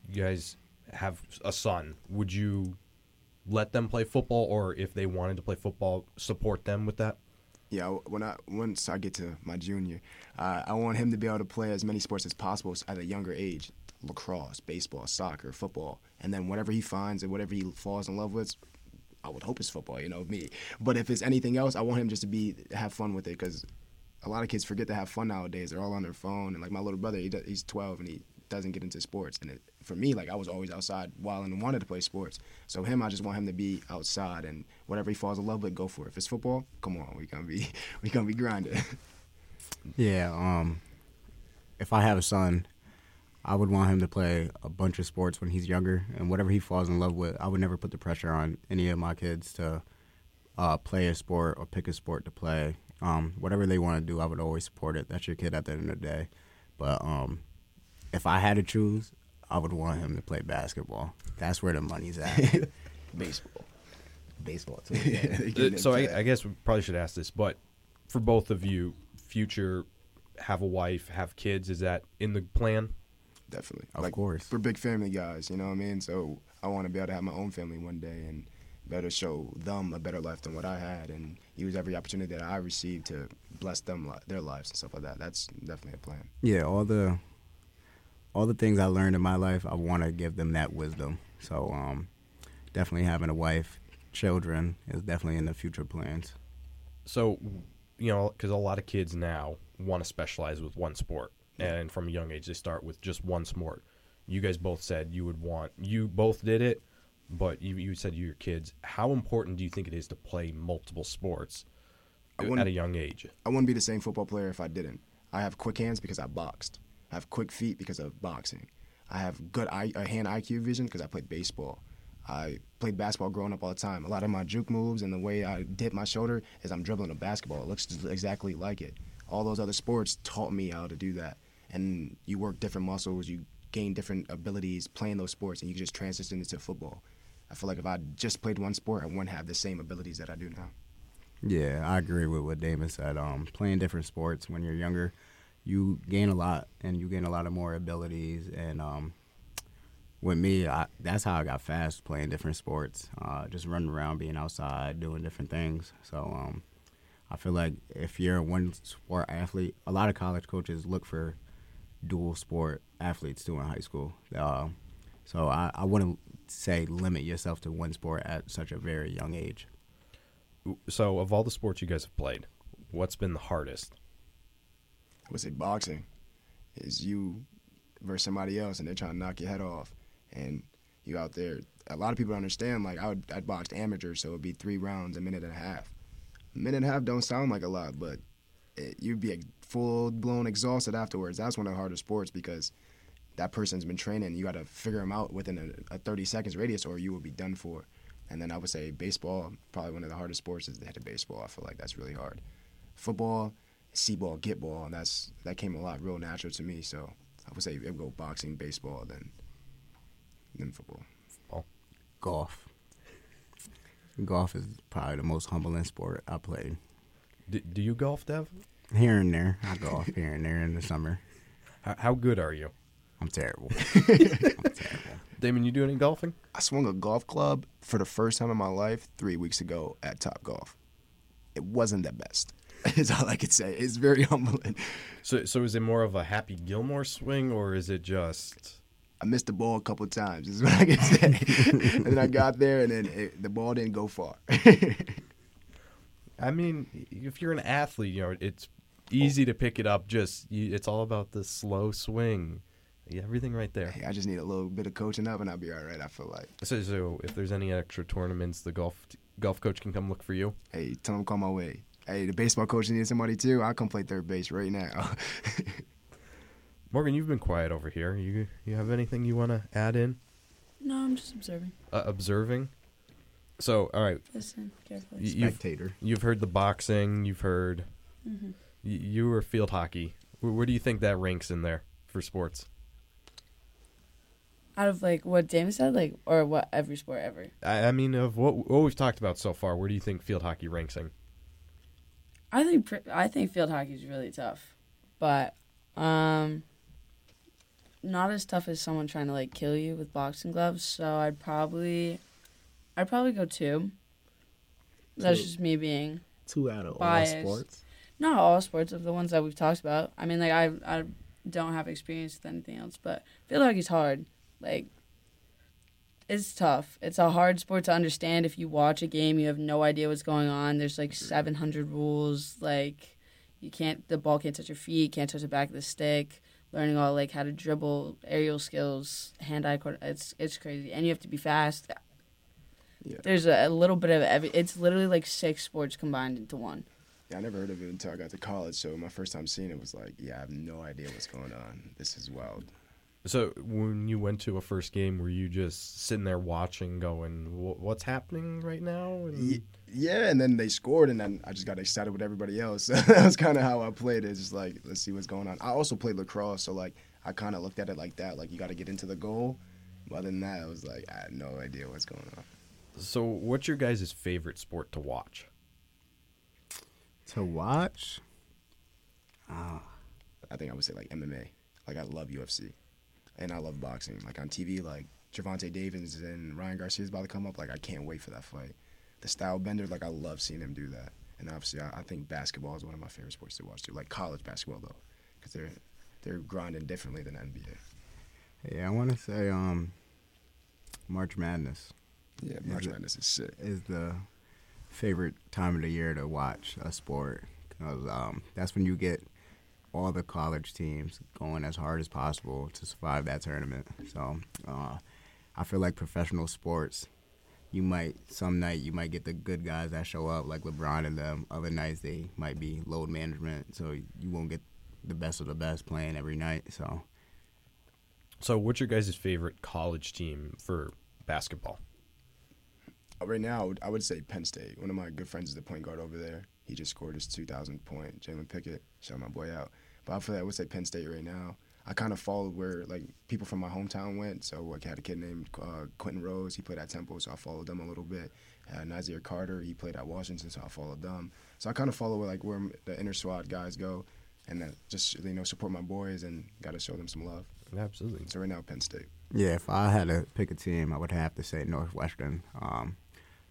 you guys have a son. Would you let them play football, or if they wanted to play football, support them with that? Yeah, when I once I get to my junior, uh, I want him to be able to play as many sports as possible at a younger age: lacrosse, baseball, soccer, football, and then whatever he finds and whatever he falls in love with. I would hope it's football, you know me. But if it's anything else, I want him just to be have fun with it because a lot of kids forget to have fun nowadays. They're all on their phone, and like my little brother, he does, he's 12 and he doesn't get into sports. And it, for me, like I was always outside while and wanted to play sports. So him, I just want him to be outside and whatever he falls in love with, go for it. If it's football, come on, we gonna be we gonna be grinding. Yeah, um, if I have a son, I would want him to play a bunch of sports when he's younger, and whatever he falls in love with, I would never put the pressure on any of my kids to uh, play a sport or pick a sport to play. Um, whatever they want to do, I would always support it. That's your kid at the end of the day. But um, if I had to choose, I would want him to play basketball. That's where the money's at. Baseball. Baseball too. They Uh, so I. I guess we probably should ask this, but for both of you, future, have a wife, have kids, is that in the plan? definitely, Of like, course. we're big family guys. You know what I mean? So I want to be able to have my own family one day and better show them a better life than what I had, and use every opportunity that I received to bless them li- their lives and stuff like that. That's definitely a plan. yeah, all the all the things I learned in my life, I want to give them that wisdom. So, um, definitely having a wife, children is definitely in the future plans. So, you know, because a lot of kids now want to specialize with one sport, and from a young age they start with just one sport. You guys both said you would want. You both did it, but you you said you your kids. How important do you think it is to play multiple sports? At a young age? I wouldn't be the same football player if I didn't. I have quick hands because I boxed. I have quick feet because of boxing. I have good eye, uh, hand IQ vision because I played baseball. I played basketball growing up all the time. A lot of my juke moves and the way I dip my shoulder is I'm dribbling a basketball. It looks exactly like it. All those other sports taught me how to do that. And you work different muscles, you gain different abilities playing those sports, and you can just transition into football. I feel like if I just played one sport, I wouldn't have the same abilities that I do now. Yeah, I agree with what Damon said. Um, playing different sports when you're younger, you gain a lot, and you gain a lot of more abilities. And um, with me, I, that's how I got fast playing different sports, uh, just running around, being outside, doing different things. So um, I feel like if you're a one sport athlete, a lot of college coaches look for dual sport athletes too in high school. Uh, so I, I wouldn't say limit yourself to one sport at such a very young age. So, of all the sports you guys have played, what's been the hardest? I would say boxing is you versus somebody else, and they're trying to knock your head off, and you out there. A lot of people don't understand. Like I would, I'd boxed amateur, so it'd be three rounds, a minute and a half. A minute and a half don't sound like a lot, but it, you'd be full blown exhausted afterwards. That's one of the hardest sports because that person's been training. You got to figure them out within a, a 30 seconds radius, or you will be done for. And then I would say baseball, probably one of the hardest sports is the hit of baseball. I feel like that's really hard. Football, see ball, get ball, and that's that came a lot real natural to me. So I would say it would go boxing, baseball, then then football. Oh, golf. Golf is probably the most humbling sport I played. D- do you golf, Dev? Here and there, I golf here and there in the summer. How, how good are you? I'm terrible. I'm terrible. Damon, you do any golfing? I swung a golf club for the first time in my life three weeks ago at Top Golf. It wasn't the best. Is all I could say. It's very humbling. So, so is it more of a Happy Gilmore swing, or is it just? I missed the ball a couple times. Is what I can say. and then I got there, and then it, the ball didn't go far. I mean, if you're an athlete, you know it's easy to pick it up. Just you, it's all about the slow swing. Yeah, everything right there. Hey, I just need a little bit of coaching up, and I'll be all right. I feel like. So, so if there's any extra tournaments, the golf golf coach can come look for you. Hey, tell them to call my way. Hey, the baseball coach needs somebody too. I'll come play third base right now. Morgan, you've been quiet over here. You you have anything you want to add in? No, I'm just observing. Uh, observing. So, all right, Listen carefully. y- you've Spectator. you've heard the boxing. You've heard. hmm y- You were field hockey. Where, where do you think that ranks in there for sports? Out of like what Damon said, like or what every sport ever. I, I mean, of what what we've talked about so far, where do you think field hockey ranks in? I think I think field hockey is really tough, but um, not as tough as someone trying to like kill you with boxing gloves. So I'd probably, I'd probably go two. That's Two. just me being Two out of Biased. all sports. not all sports of the ones that we've talked about. I mean, like I I don't have experience with anything else, but field hockey's hard. Like it's tough. It's a hard sport to understand. If you watch a game, you have no idea what's going on. There's like 700 rules. Like you can't the ball can't touch your feet, can't touch the back of the stick. Learning all like how to dribble, aerial skills, hand-eye coordination. It's it's crazy, and you have to be fast. Yeah. There's a, a little bit of every. It's literally like six sports combined into one. Yeah, I never heard of it until I got to college. So my first time seeing it was like, yeah, I have no idea what's going on. This is wild. So when you went to a first game, were you just sitting there watching, going, "What's happening right now?" And Yeah, and then they scored, and then I just got excited with everybody else. that was kind of how I played it. Just like, let's see what's going on. I also played lacrosse, so like, I kind of looked at it like that. Like, you got to get into the goal. But other than that, I was like, I had no idea what's going on. so, what's your guys' favorite sport to watch? To watch, uh, I think I would say like MMA. Like, I love UFC, and I love boxing. Like on TV, like Gervonta Davis and Ryan Garcia's about to come up. Like, I can't wait for that fight. The style bender, like, I love seeing him do that. And obviously, I, I think basketball is one of my favorite sports to watch too. Like college basketball though, because they're they're grinding differently than NBA. yeah, I want to say um, March Madness Yeah, March it- Madness is sick. is the favorite time of the year to watch a sport because um, that's when you get all the college teams going as hard as possible to survive that tournament. So uh, I feel like professional sports, you might some night you might get the good guys that show up like LeBron and them. Other nights they might be load management, so you won't get the best of the best playing every night. So So, what's your guys' favorite college team for basketball? Uh, Right now, I would- I would say Penn State. One of my good friends is the point guard over there. He just scored his 2,000 point. Jalen Pickett, shout my boy out. But I feel like I would say Penn State right now. I kind of followed where like people from my hometown went. So like, I had a kid named uh, Quinton Rose. He played at Temple, so I followed them a little bit. Uh, Nahziah Carter, he played at Washington, so I followed them. So I kind of follow where like where the inner SWAT guys go, and then just you know support my boys and got to show them some love. Absolutely. So right now, Penn State. yeah, if I had to pick a team, I would have to say Northwestern. Um,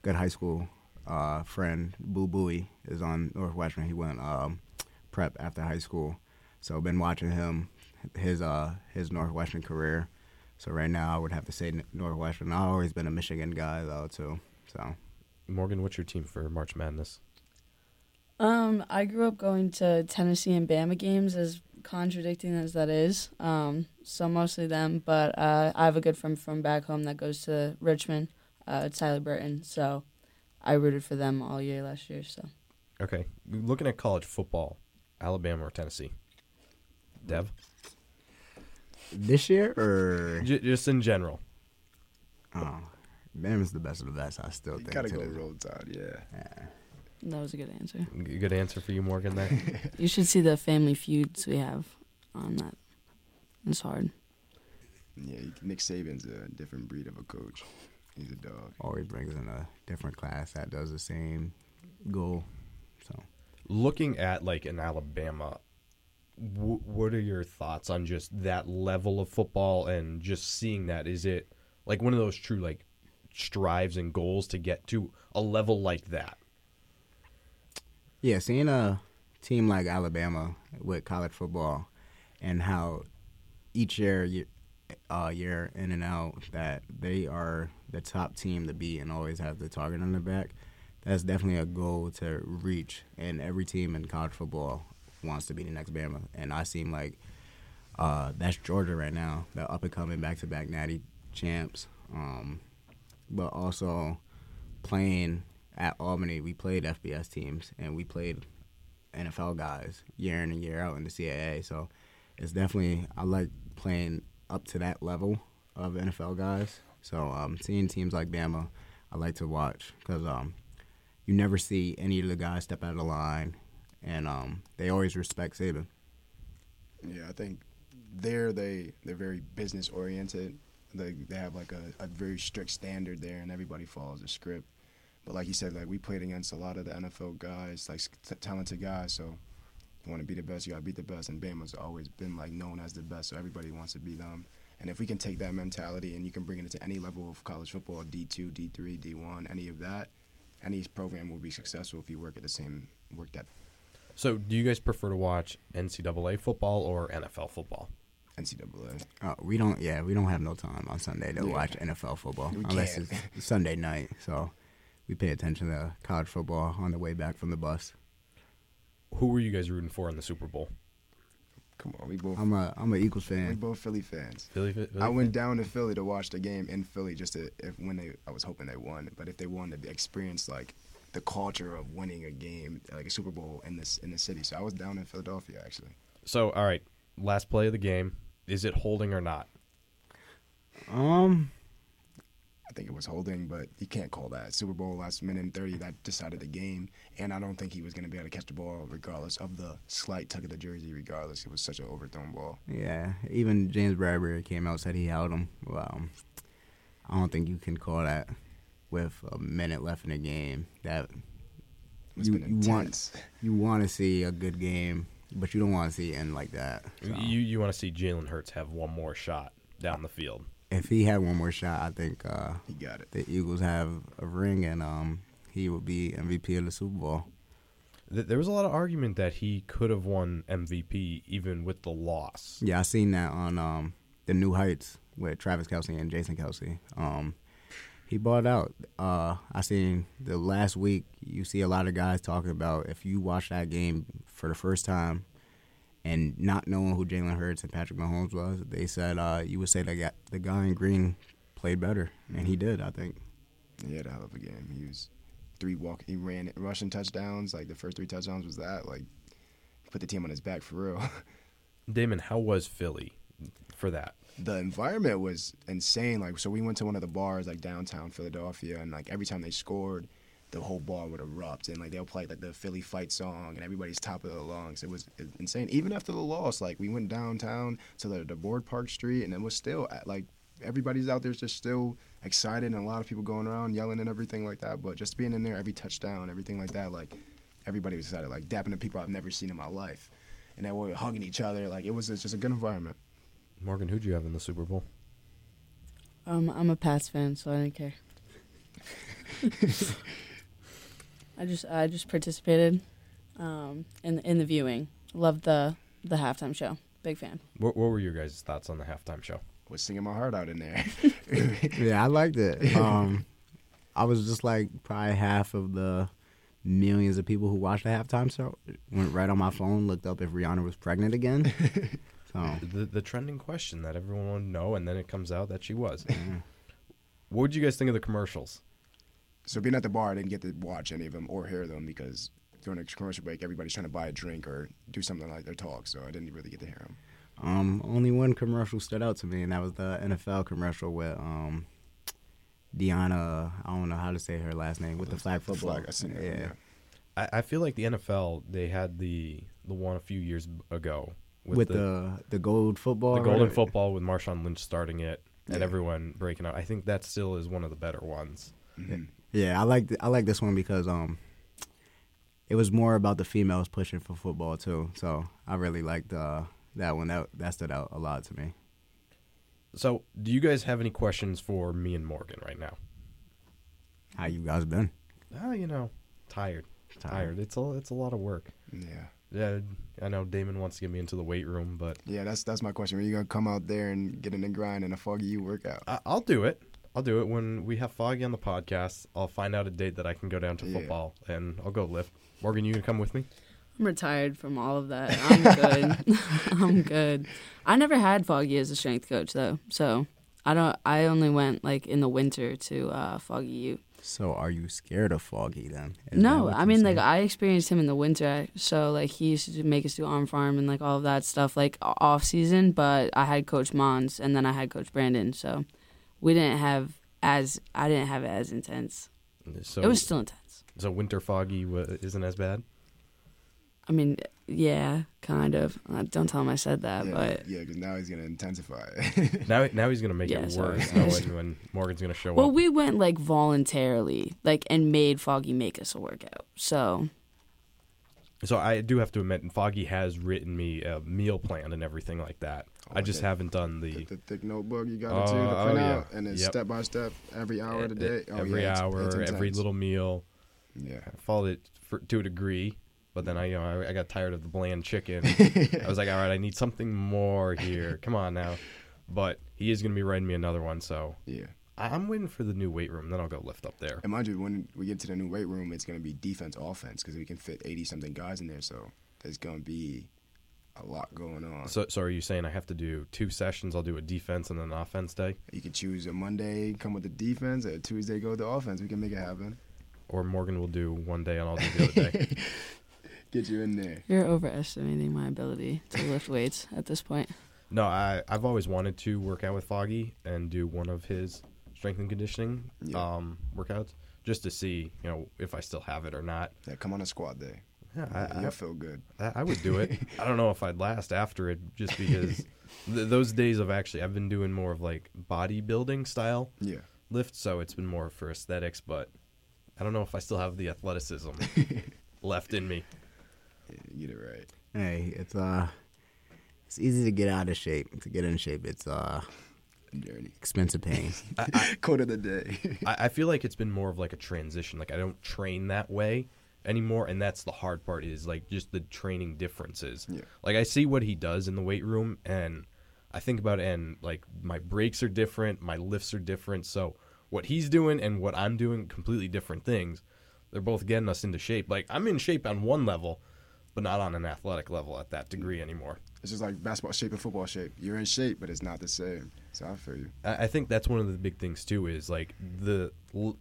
good high school uh, friend Boo Buie is on Northwestern. He went um, prep after high school, so I've been watching him his uh his Northwestern career. So right now, I would have to say Northwestern. I've always been a Michigan guy though too. So Morgan, what's your team for March Madness? Um, I grew up going to Tennessee and Bama games, as contradicting as that is. Um, so mostly them, but uh, I have a good friend from back home that goes to Richmond. Uh, Tyler Burton. So I rooted for them all year last year. So Okay, looking at college football, Alabama or Tennessee? Dev, this year or J- just in general. oh, Bama's the best of the best. I still You think. gotta to go this- roll tide, yeah. Yeah. that was a good answer. G- Good answer for you, Morgan. There. You should see the family feuds we have on that. It's hard. Yeah, Nick Saban's a different breed of a coach. He's a dog. Oh, Always brings in a different class that does the same goal. So. looking at like an Alabama, what are your thoughts on just that level of football and just seeing that? Is it like one of those true like strives and goals to get to a level like that? Yeah, seeing a team like Alabama with college football and how each year, uh, year in and out, that they are the top team to beat and always have the target on their back. That's definitely a goal to reach, and every team in college football wants to be the next Bama. And I seem like uh, that's Georgia right now, the up and coming back to back Natty champs. Um, but also playing at Albany, we played FBS teams and we played NFL guys year in and year out in the CAA. So it's definitely I like playing up to that level of NFL guys. So um, seeing teams like Bama, I like to watch because um, you never see any of the guys step out of the line, and um, they always respect Saban. Yeah, I think there they they're very business oriented. They they have like a, a very strict standard there, and everybody follows the script. But like you said, like we played against a lot of the NFL guys, like t- talented guys. So you want to be the best, you got to beat the best. And Bama's always been like known as the best, so everybody wants to be them. And if we can take that mentality and you can bring it into any level of college football, D two, D three, D one, any of that, any program will be successful if you work at the same work that So, do you guys prefer to watch NCAA football or NFL football? NCAA. Uh, we don't, yeah, we don't have no time on Sunday to Yeah. watch NFL football We unless can't. it's Sunday night. So we pay attention to college football on the way back from the bus. Who were you guys rooting for in the Super Bowl? Come on, we both I'm a, I'm a Eagles fan. we fan. both Philly fans. Philly. Philly I went down to Philly to watch the game in Philly just to if when they I was hoping they won, but if they won to experience like the culture of winning a game like a Super Bowl in this in the city. So I was down in Philadelphia actually. So, all right, last play of the game. Is it holding or not? Um, I think it was holding, but you can't call that Super Bowl last minute and thirty that decided the game. And I don't think he was going to be able to catch the ball regardless of the slight tug of the jersey. Regardless, it was such an overthrown ball. yeah, even James Bradberry came out said he held him. Well, I don't think you can call that with a minute left in the game. That It's you, you want you want to see a good game, but you don't want to see it end like that. So, You you want to see Jalen Hurts have one more shot down the field? if he had one more shot, I think uh, He got it. the Eagles have a ring, and um, he would be MVP of the Super Bowl. There was a lot of argument that he could have won MVP even with the loss. Yeah, I seen that on um, the New Heights with Travis Kelce and Jason Kelce. Um, he bought out. Uh, I seen the last week. You see a lot of guys talking about if you watch that game for the first time and not knowing who Jalen Hurts and Patrick Mahomes was, they said uh, you would say that guy, the guy in green played better, and he did. I think. He had a hell of a game. He was three walk. He ran rushing touchdowns. Like the first three touchdowns was that. Like put the team on his back for real. Damon, how was Philly for that? The environment was insane. Like, so we went to one of the bars like downtown Philadelphia, and like every time they scored, the whole bar would erupt, and like they'll play like the Philly fight song, and everybody's top of the lungs. It was insane. Even after the loss, like we went downtown to the, the Board Park Street, and it was still at, like everybody's out there just still excited, and a lot of people going around yelling and everything like that. But just being in there, every touchdown, everything like that, like everybody was excited, like dapping the people I've never seen in my life, and they were hugging each other. Like it was just a good environment. Morgan, who'd you have in the Super Bowl? Um, I'm a Pats fan, so I didn't care. I just I just participated um, in in the viewing. Loved the the halftime show. Big fan. What, what were your guys' thoughts on the halftime show? Was singing my heart out in there. yeah, I liked it. Um, I was just like probably half of the millions of people who watched the halftime show. Went right on my phone, looked up if Rihanna was pregnant again. So The, the trending question that everyone wanted to know, and then it comes out that she was. yeah. What would you guys think of the commercials? So being at the bar, I didn't get to watch any of them or hear them because during a commercial break, everybody's trying to buy a drink or do something like their talk. So I didn't really get to hear them. Um, only one commercial stood out to me, and that was the NFL commercial with um, Deanna. I don't know how to say her last name with the flag The football. flag, I seen that. yeah. Yeah. I, I feel like the NFL they had the the one a few years ago with, the, the gold football. the golden right? football with Marshawn Lynch starting it and Yeah. everyone breaking out. I think that still is one of the better ones. Mhm. Yeah, I like I like this one because um, it was more about the females pushing for football too. So I really liked uh, that one. That that stood out a lot to me. So, do you guys have any questions for me and Morgan right now? How you guys been? Oh, you know, tired, tired. It's a it's a lot of work. Yeah. Yeah, I know Damon wants to get me into the weight room, but Yeah, that's that's my question. Are you gonna come out there and get in the grind and a foggy you workout? I, I'll do it. I'll do it when we have Foggy on the podcast. I'll find out a date that I can go down to Yeah. football and I'll go lift. Morgan, you gonna come with me? I'm retired from all of that. I'm good. I'm good. I never had Foggy as a strength coach though, so I don't. I only went like in the winter to uh, Foggy U. So are you scared of Foggy then? Is No, I you're mean like? I experienced him in the winter, so like he used to make us do arm farm and like all of that stuff like off season. But I had Coach Mons and then I had Coach Brandon, so we didn't have as I didn't have it as intense. So it was still intense. so winter Foggy wa- isn't as bad. I mean, yeah, kind of. Uh, don't tell him I said that, yeah, but yeah, because now he's gonna intensify. it. Now now he's gonna make Yeah, it sorry, worse guys. knowing when Morgan's gonna show well, up. Well, we went like voluntarily, like and made Foggy make us a workout. So So I do have to admit, Foggy has written me a meal plan and everything like that. I Oh, just okay. haven't done the, the the thick notebook you got it too, the oh, printout, yeah. and then Yep. step by step every hour of the day. Oh, every yeah, hour, it's every little meal. Yeah. I followed it for, to a degree, but then I, you know, I, I got tired of the bland chicken. I was like, all right, I need something more here. Come on now. But he is going to be writing me another one, so Yeah. I'm waiting for the new weight room. Then I'll go lift up there. And mind you, when we get to the new weight room, it's going to be defense, offense, because we can fit 80 something guys in there. So there's going to be a lot going on. So, so are you saying I have to do two sessions? I'll do a defense and an offense day, you can choose a Monday, come with the defense, a Tuesday, go with the offense. We can make it happen. or Morgan will do one day and I'll do the other day. Get you in there. you're overestimating my ability to lift weights at this point. No, I I've always wanted to work out with Foggy and do one of his strength and conditioning Yeah. um, workouts just to see you know if I still have it or not. Yeah, come on a squad day. Yeah, I, You'll I, feel good. I, I would do it. I don't know if I'd last after it, just because th- those days of actually I've been doing more of like bodybuilding style Yeah. lifts, so it's been more for aesthetics. But I don't know if I still have the athleticism left in me. Yeah you get it right. Hey, it's uh, it's easy to get out of shape. To get in shape, it's uh, Journey. expensive pain. Quote of the day. I, I feel like it's been more of like a transition. Like I don't train that way anymore, and that's the hard part. Is like just the training differences. Yeah. Like I see what he does in the weight room, and I think about it, and like my breaks are different, my lifts are different. So what he's doing and what I'm doing, completely different things. They're both getting us into shape. Like I'm in shape on one level, but not on an athletic level at that degree anymore. It's just like basketball shape and football shape. You're in shape, but it's not the same. So I feel you. I I think that's one of the big things too. Is like the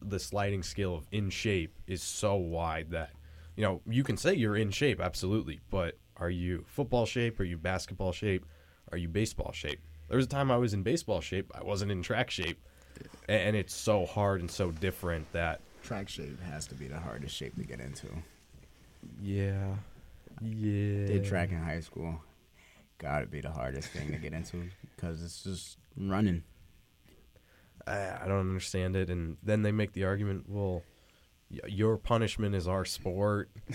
the sliding scale of in shape is so wide that you know you can say you're in shape, absolutely, but are you football shape? Are you basketball shape? Are you baseball shape? There was a time I was in baseball shape. I wasn't in track shape, and it's so hard and so different that Track shape has to be the hardest shape to get into. yeah, yeah. Did track in high school. Gotta be the hardest thing to get into because it's just running. I, I don't understand it. And then they make the argument, well, y- your punishment is our sport.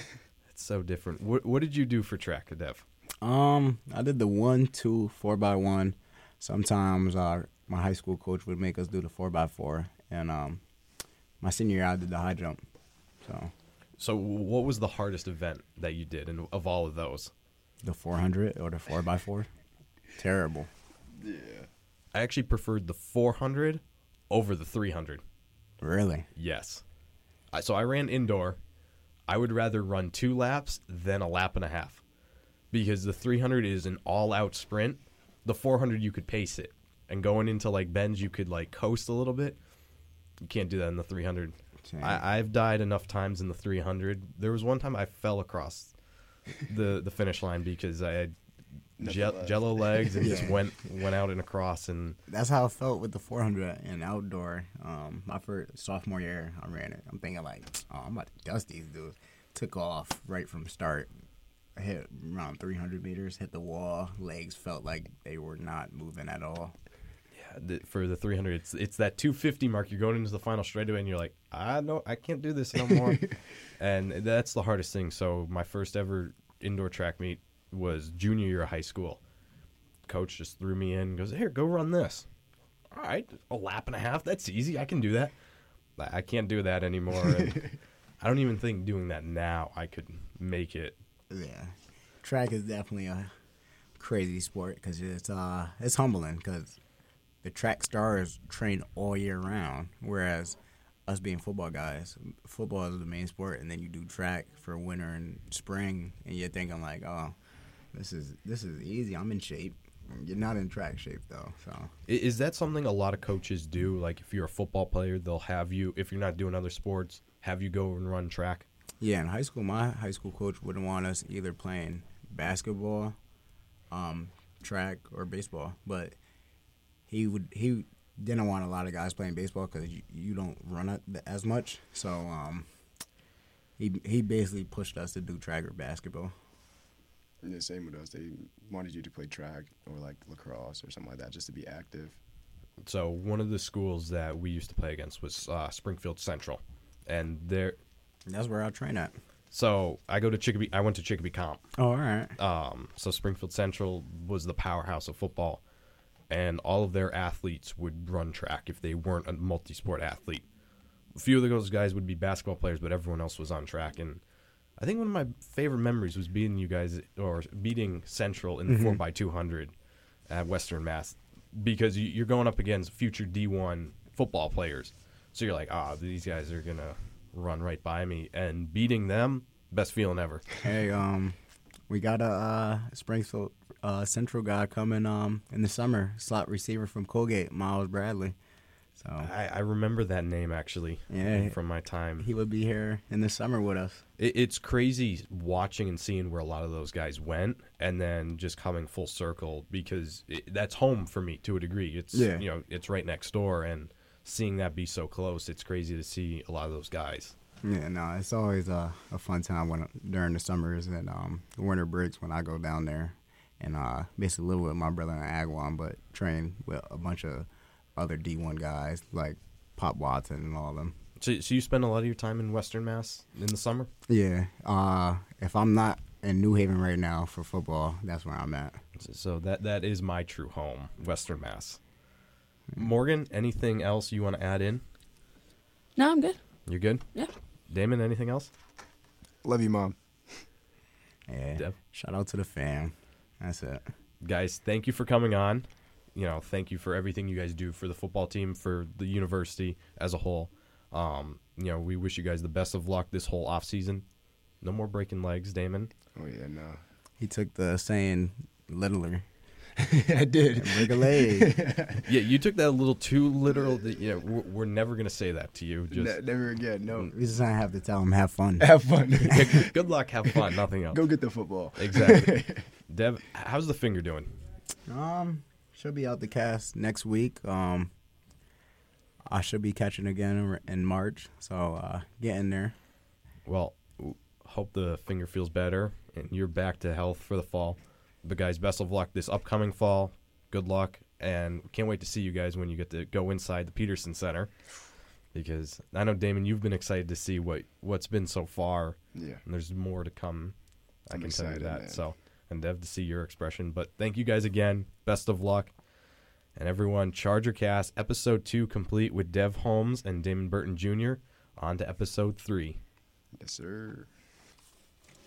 it's so different. What, what did you do for track, Dev? Um, I did the one, two, four by one. Sometimes uh, my high school coach would make us do the four by four, and um, my senior year I did the high jump. So So, what was the hardest event that you did, and of all of those? the four hundred or the four by four, terrible. Yeah. I actually preferred the 400 over the 300. Really? Yes. I, so I ran indoor. I would rather run two laps than a lap and a half because the 300 is an all-out sprint. The 400 you could pace it, and going into like bends you could like coast a little bit. You can't do that in the 300. Same. I, I've died enough times in the 300. There was one time I fell across the the finish line because I had Nothing gel, left. jello legs and just went went out and across and That's how I felt with the 400 and outdoor. Um, my first sophomore year, I ran it. I'm thinking like, oh, I'm about to dust these dudes. Took off right from start. I hit around 300 meters, hit the wall. Legs felt like they were not moving at all. The, for the 300 it's it's that 250 mark. You're going into the final straightaway and you're like I know I can't do this no more. And that's the hardest thing. So my first ever indoor track meet was junior year of high school. Coach just threw me in goes here go run this. All right a lap and a half that's easy I can do that. I can't do that anymore. And I don't even think doing that now I could make it. Yeah, track is definitely a crazy sport because it's uh it's humbling because the track stars train all year round, whereas us being football guys, football is the main sport, and then you do track for winter and spring, and you're thinking like, oh, this is this is easy. I'm in shape. You're not in track shape though, so Is that something a lot of coaches do? Like, if you're a football player, they'll have you, if you're not doing other sports, have you go and run track? Yeah, in high school, my high school coach wouldn't want us either playing basketball, um, track, or baseball. But he would he didn't want a lot of guys playing baseball because you, you don't run it as much. So um, he he basically pushed us to do track or basketball. And the same with us. They wanted you to play track or like lacrosse or something like that just to be active. So, one of the schools that we used to play against was uh, Springfield Central. And there, That's where I train at. so I go to Chicopee, I went to Chicopee Comp. Oh, all right. Um, so, Springfield Central was the powerhouse of football. And all of their athletes would run track if they weren't a multi sport athlete. A few of those guys would be basketball players, but everyone else was on track. And I think one of my favorite memories was beating you guys or beating Central in the four x two hundred at Western Mass because you- you're going up against future D one football players. So you're like, ah, these guys are gonna run right by me, and beating them, best feeling ever. Hey, um, we got a uh, Springfield uh, Central guy coming um in the summer, slot receiver from Colgate, Miles Bradley. So I, I remember that name actually Yeah. from my time. he would be here in the summer with us. It, it's crazy watching and seeing where a lot of those guys went, and then just coming full circle because it, that's home for me to a degree. It's Yeah. you know it's right next door, and seeing that be so close, it's crazy to see a lot of those guys. Yeah, no, it's always a, a fun time when during the summers and um, winter breaks when I go down there and uh, basically live with my brother in Agawam, but train with a bunch of other D1 guys like Pop Watson and all of them. So, so you spend a lot of your time in Western Mass in the summer. Yeah, uh, if I'm not in New Haven right now for football, that's where I'm at. So- So that that is my true home, Western Mass. Morgan, anything else you want to add in? No, I'm good. You're good. Yeah. Damon, anything else? Love you, mom. Yeah, Dev? shout out to the fam. That's it. guys thank you for coming on you know thank you for everything you guys do for the football team for the university as a whole um, you know we wish you guys the best of luck this whole off season no more breaking legs damon Oh yeah, no. He took the saying littler. I did. Break a leg. Yeah, you took that a little too literal. That, yeah, we're, we're never gonna say that to you. Just Ne- never again. No. we just not have to tell him have fun. Have fun. good, good luck, have fun, nothing else. Go get the football. Exactly. Dev, how's the finger doing? Um, should be out the cast next week. Um, I should be catching again in- in March, so uh, getting there. Well, hope the finger feels better and you're back to health for the fall. But guys, best of luck this upcoming fall. Good luck, and can't wait to see you guys when you get to go inside the Peterson Center. Because I know Damon, you've been excited to see what what's been so far, Yeah. and there's more to come. I I'm can tell you that. man. So, and Dev to see your expression. But thank you guys again. Best of luck. And everyone, Charger Cast episode two complete with Dev Holmes and Damon Burton Jr. On to episode three. Yes, sir.